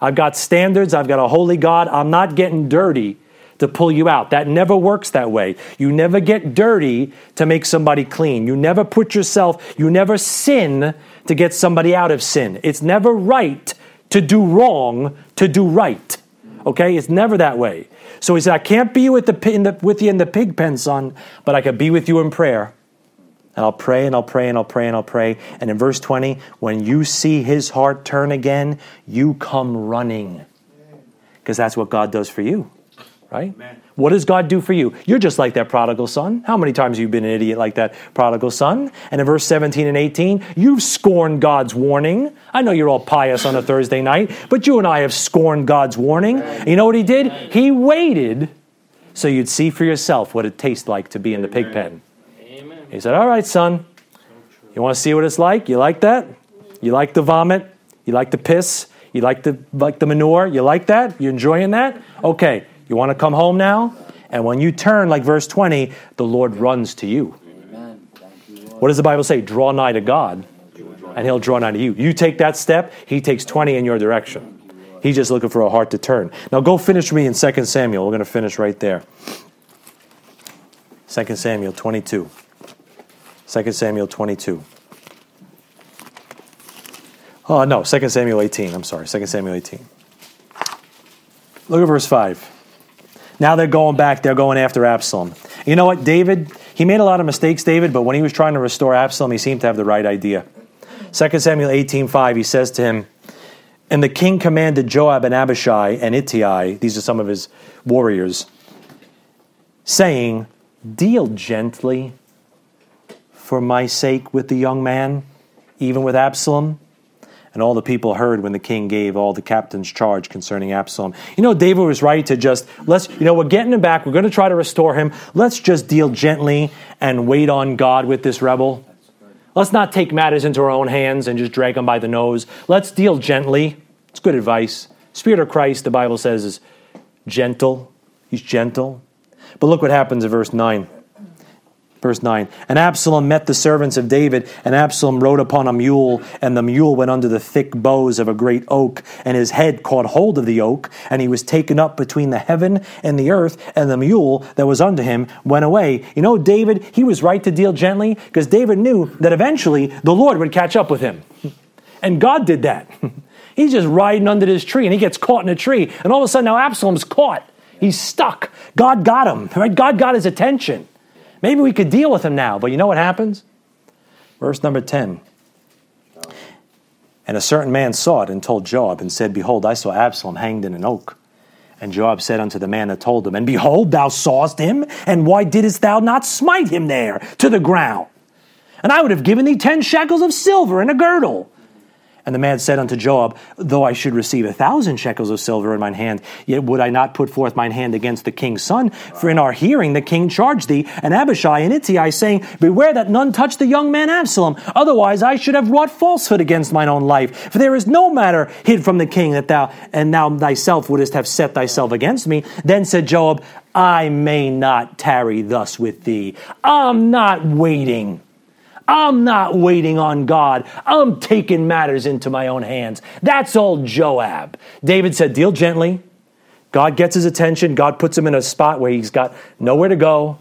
I've got standards, I've got a holy God. I'm not getting dirty to pull you out. That never works that way. You never get dirty to make somebody clean. You never put yourself, you never sin to get somebody out of sin. It's never right to do wrong to do right. Okay? It's never that way. So he said, I can't be with, the, the, with you in the pig pen, son, but I could be with you in prayer. And I'll pray and I'll pray and I'll pray and I'll pray. And in verse 20, when you see his heart turn again, you come running. Because that's what God does for you, right? Amen. What does God do for you? You're just like that prodigal son. How many times have you been an idiot like that prodigal son? And in verse 17 and 18, you've scorned God's warning. I know you're all pious on a Thursday night, but you and I have scorned God's warning. You know what he did? He waited so you'd see for yourself what it tastes like to be in the pig pen. He said, All right, son, you want to see what it's like? You like that? You like the vomit? You like the piss? You like the, like the manure? You like that? You enjoying that? Okay, you want to come home now? And when you turn, like verse 20, the Lord runs to you. What does the Bible say? Draw nigh to God, and He'll draw nigh to you. You take that step, He takes 20 in your direction. He's just looking for a heart to turn. Now go finish me in 2 Samuel. We're going to finish right there. 2 Samuel 22. 2 Samuel 22. Oh, no, 2 Samuel 18. I'm sorry, 2 Samuel 18. Look at verse 5. Now they're going back, they're going after Absalom. You know what, David, he made a lot of mistakes, David, but when he was trying to restore Absalom, he seemed to have the right idea. 2 Samuel 18 5, he says to him, And the king commanded Joab and Abishai and Ittai, these are some of his warriors, saying, Deal gently for my sake with the young man, even with Absalom? And all the people heard when the king gave all the captains charge concerning Absalom. You know, David was right to just, let's, you know, we're getting him back. We're going to try to restore him. Let's just deal gently and wait on God with this rebel. Let's not take matters into our own hands and just drag him by the nose. Let's deal gently. It's good advice. Spirit of Christ, the Bible says, is gentle. He's gentle. But look what happens in verse 9. Verse 9 And Absalom met the servants of David, and Absalom rode upon a mule, and the mule went under the thick boughs of a great oak, and his head caught hold of the oak, and he was taken up between the heaven and the earth, and the mule that was under him went away. You know, David, he was right to deal gently, because David knew that eventually the Lord would catch up with him. And God did that. He's just riding under this tree, and he gets caught in a tree, and all of a sudden now Absalom's caught. He's stuck. God got him, right? God got his attention. Maybe we could deal with him now, but you know what happens? Verse number 10. And a certain man saw it and told Joab and said, Behold, I saw Absalom hanged in an oak. And Joab said unto the man that told him, And behold, thou sawest him, and why didst thou not smite him there to the ground? And I would have given thee ten shekels of silver and a girdle. And the man said unto Joab, Though I should receive a thousand shekels of silver in mine hand, yet would I not put forth mine hand against the king's son. For in our hearing the king charged thee, and Abishai and Ittai, saying, Beware that none touch the young man Absalom. Otherwise I should have wrought falsehood against mine own life. For there is no matter hid from the king that thou and thou thyself wouldst have set thyself against me. Then said Joab, I may not tarry thus with thee. I'm not waiting I'm not waiting on God. I'm taking matters into my own hands. That's all Joab. David said, Deal gently. God gets his attention. God puts him in a spot where he's got nowhere to go.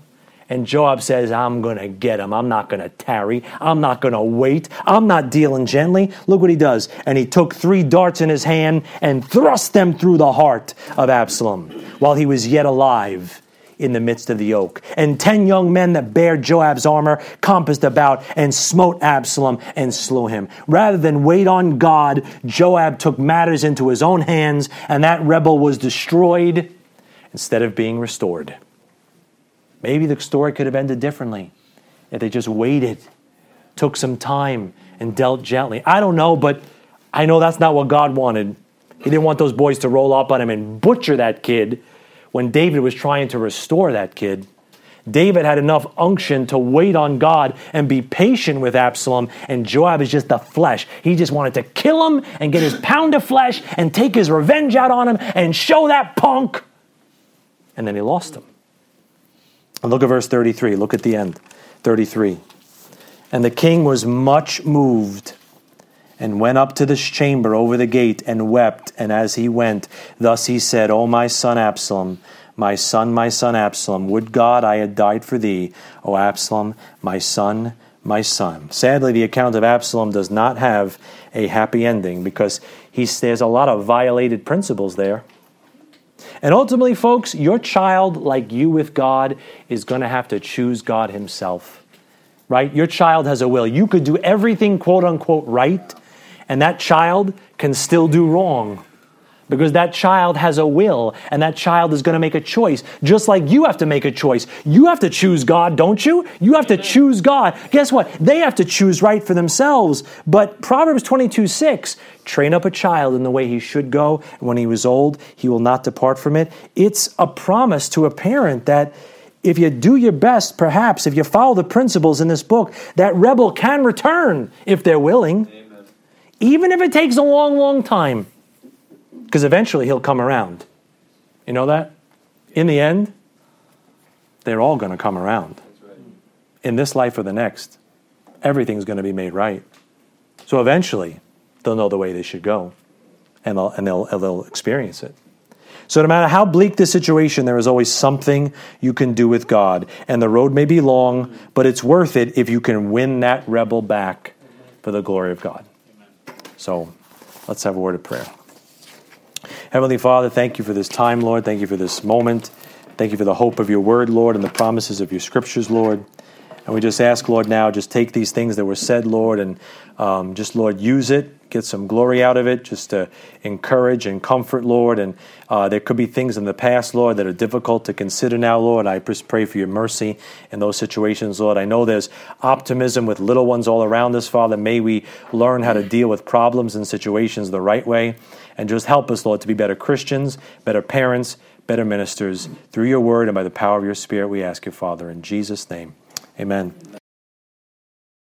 And Joab says, I'm going to get him. I'm not going to tarry. I'm not going to wait. I'm not dealing gently. Look what he does. And he took three darts in his hand and thrust them through the heart of Absalom while he was yet alive, in the midst of the oak. And ten young men that bare Joab's armor compassed about and smote Absalom and slew him. Rather than wait on God, Joab took matters into his own hands, and that rebel was destroyed instead of being restored. Maybe the story could have ended differently if they just waited, took some time, and dealt gently. I don't know, but I know that's not what God wanted. He didn't want those boys to roll up on him and butcher that kid when David was trying to restore that kid. David had enough unction to wait on God and be patient with Absalom, and Joab is just the flesh. He just wanted to kill him and get his pound of flesh and take his revenge out on him and show that punk. And then he lost him. And look at verse 33. Look at the end. 33. And the king was much moved and went up to this chamber over the gate and wept. And as he went, thus he said, O my son Absalom, my son, my son Absalom, would God I had died for thee, O Absalom, my son, my son. Sadly, the account of Absalom does not have a happy ending because there's a lot of violated principles there. And ultimately, folks, your child, like you with God, is going to have to choose God Himself. Right? Your child has a will. You could do everything, quote unquote, right, and that child can still do wrong. Because that child has a will and that child is going to make a choice. Just like you have to make a choice. You have to choose god don't you? You have to choose god. Guess what? They have to choose right for themselves. But proverbs 22 6 train up a child in the way he should go and when he was old he will not depart from it. It's a promise to a parent that if you do your best perhaps if you follow the principles in this book that rebel can return if they're willing. Amen. Even if it takes a long long time because eventually he'll come around. You know that? In the end, they're all going to come around. In this life or the next, everything's going to be made right. So eventually, they'll know the way they should go and they'll, and they'll, they'll experience it. So, no matter how bleak the situation, there is always something you can do with God. And the road may be long, but it's worth it if you can win that rebel back for the glory of God. So, let's have a word of prayer. Heavenly Father, thank you for this time, Lord. Thank you for this moment. Thank you for the hope of your word, Lord, and the promises of your scriptures, Lord. And we just ask, Lord, now, just take these things that were said, Lord, and um, just, Lord, use it, get some glory out of it, just to encourage and comfort, Lord. And uh, there could be things in the past, Lord, that are difficult to consider now, Lord. I just pray for your mercy in those situations, Lord. I know there's optimism with little ones all around us, Father. May we learn how to deal with problems and situations the right way. And just help us, Lord, to be better Christians, better parents, better ministers. Through your word and by the power of your Spirit, we ask you, Father, in Jesus' name. Amen.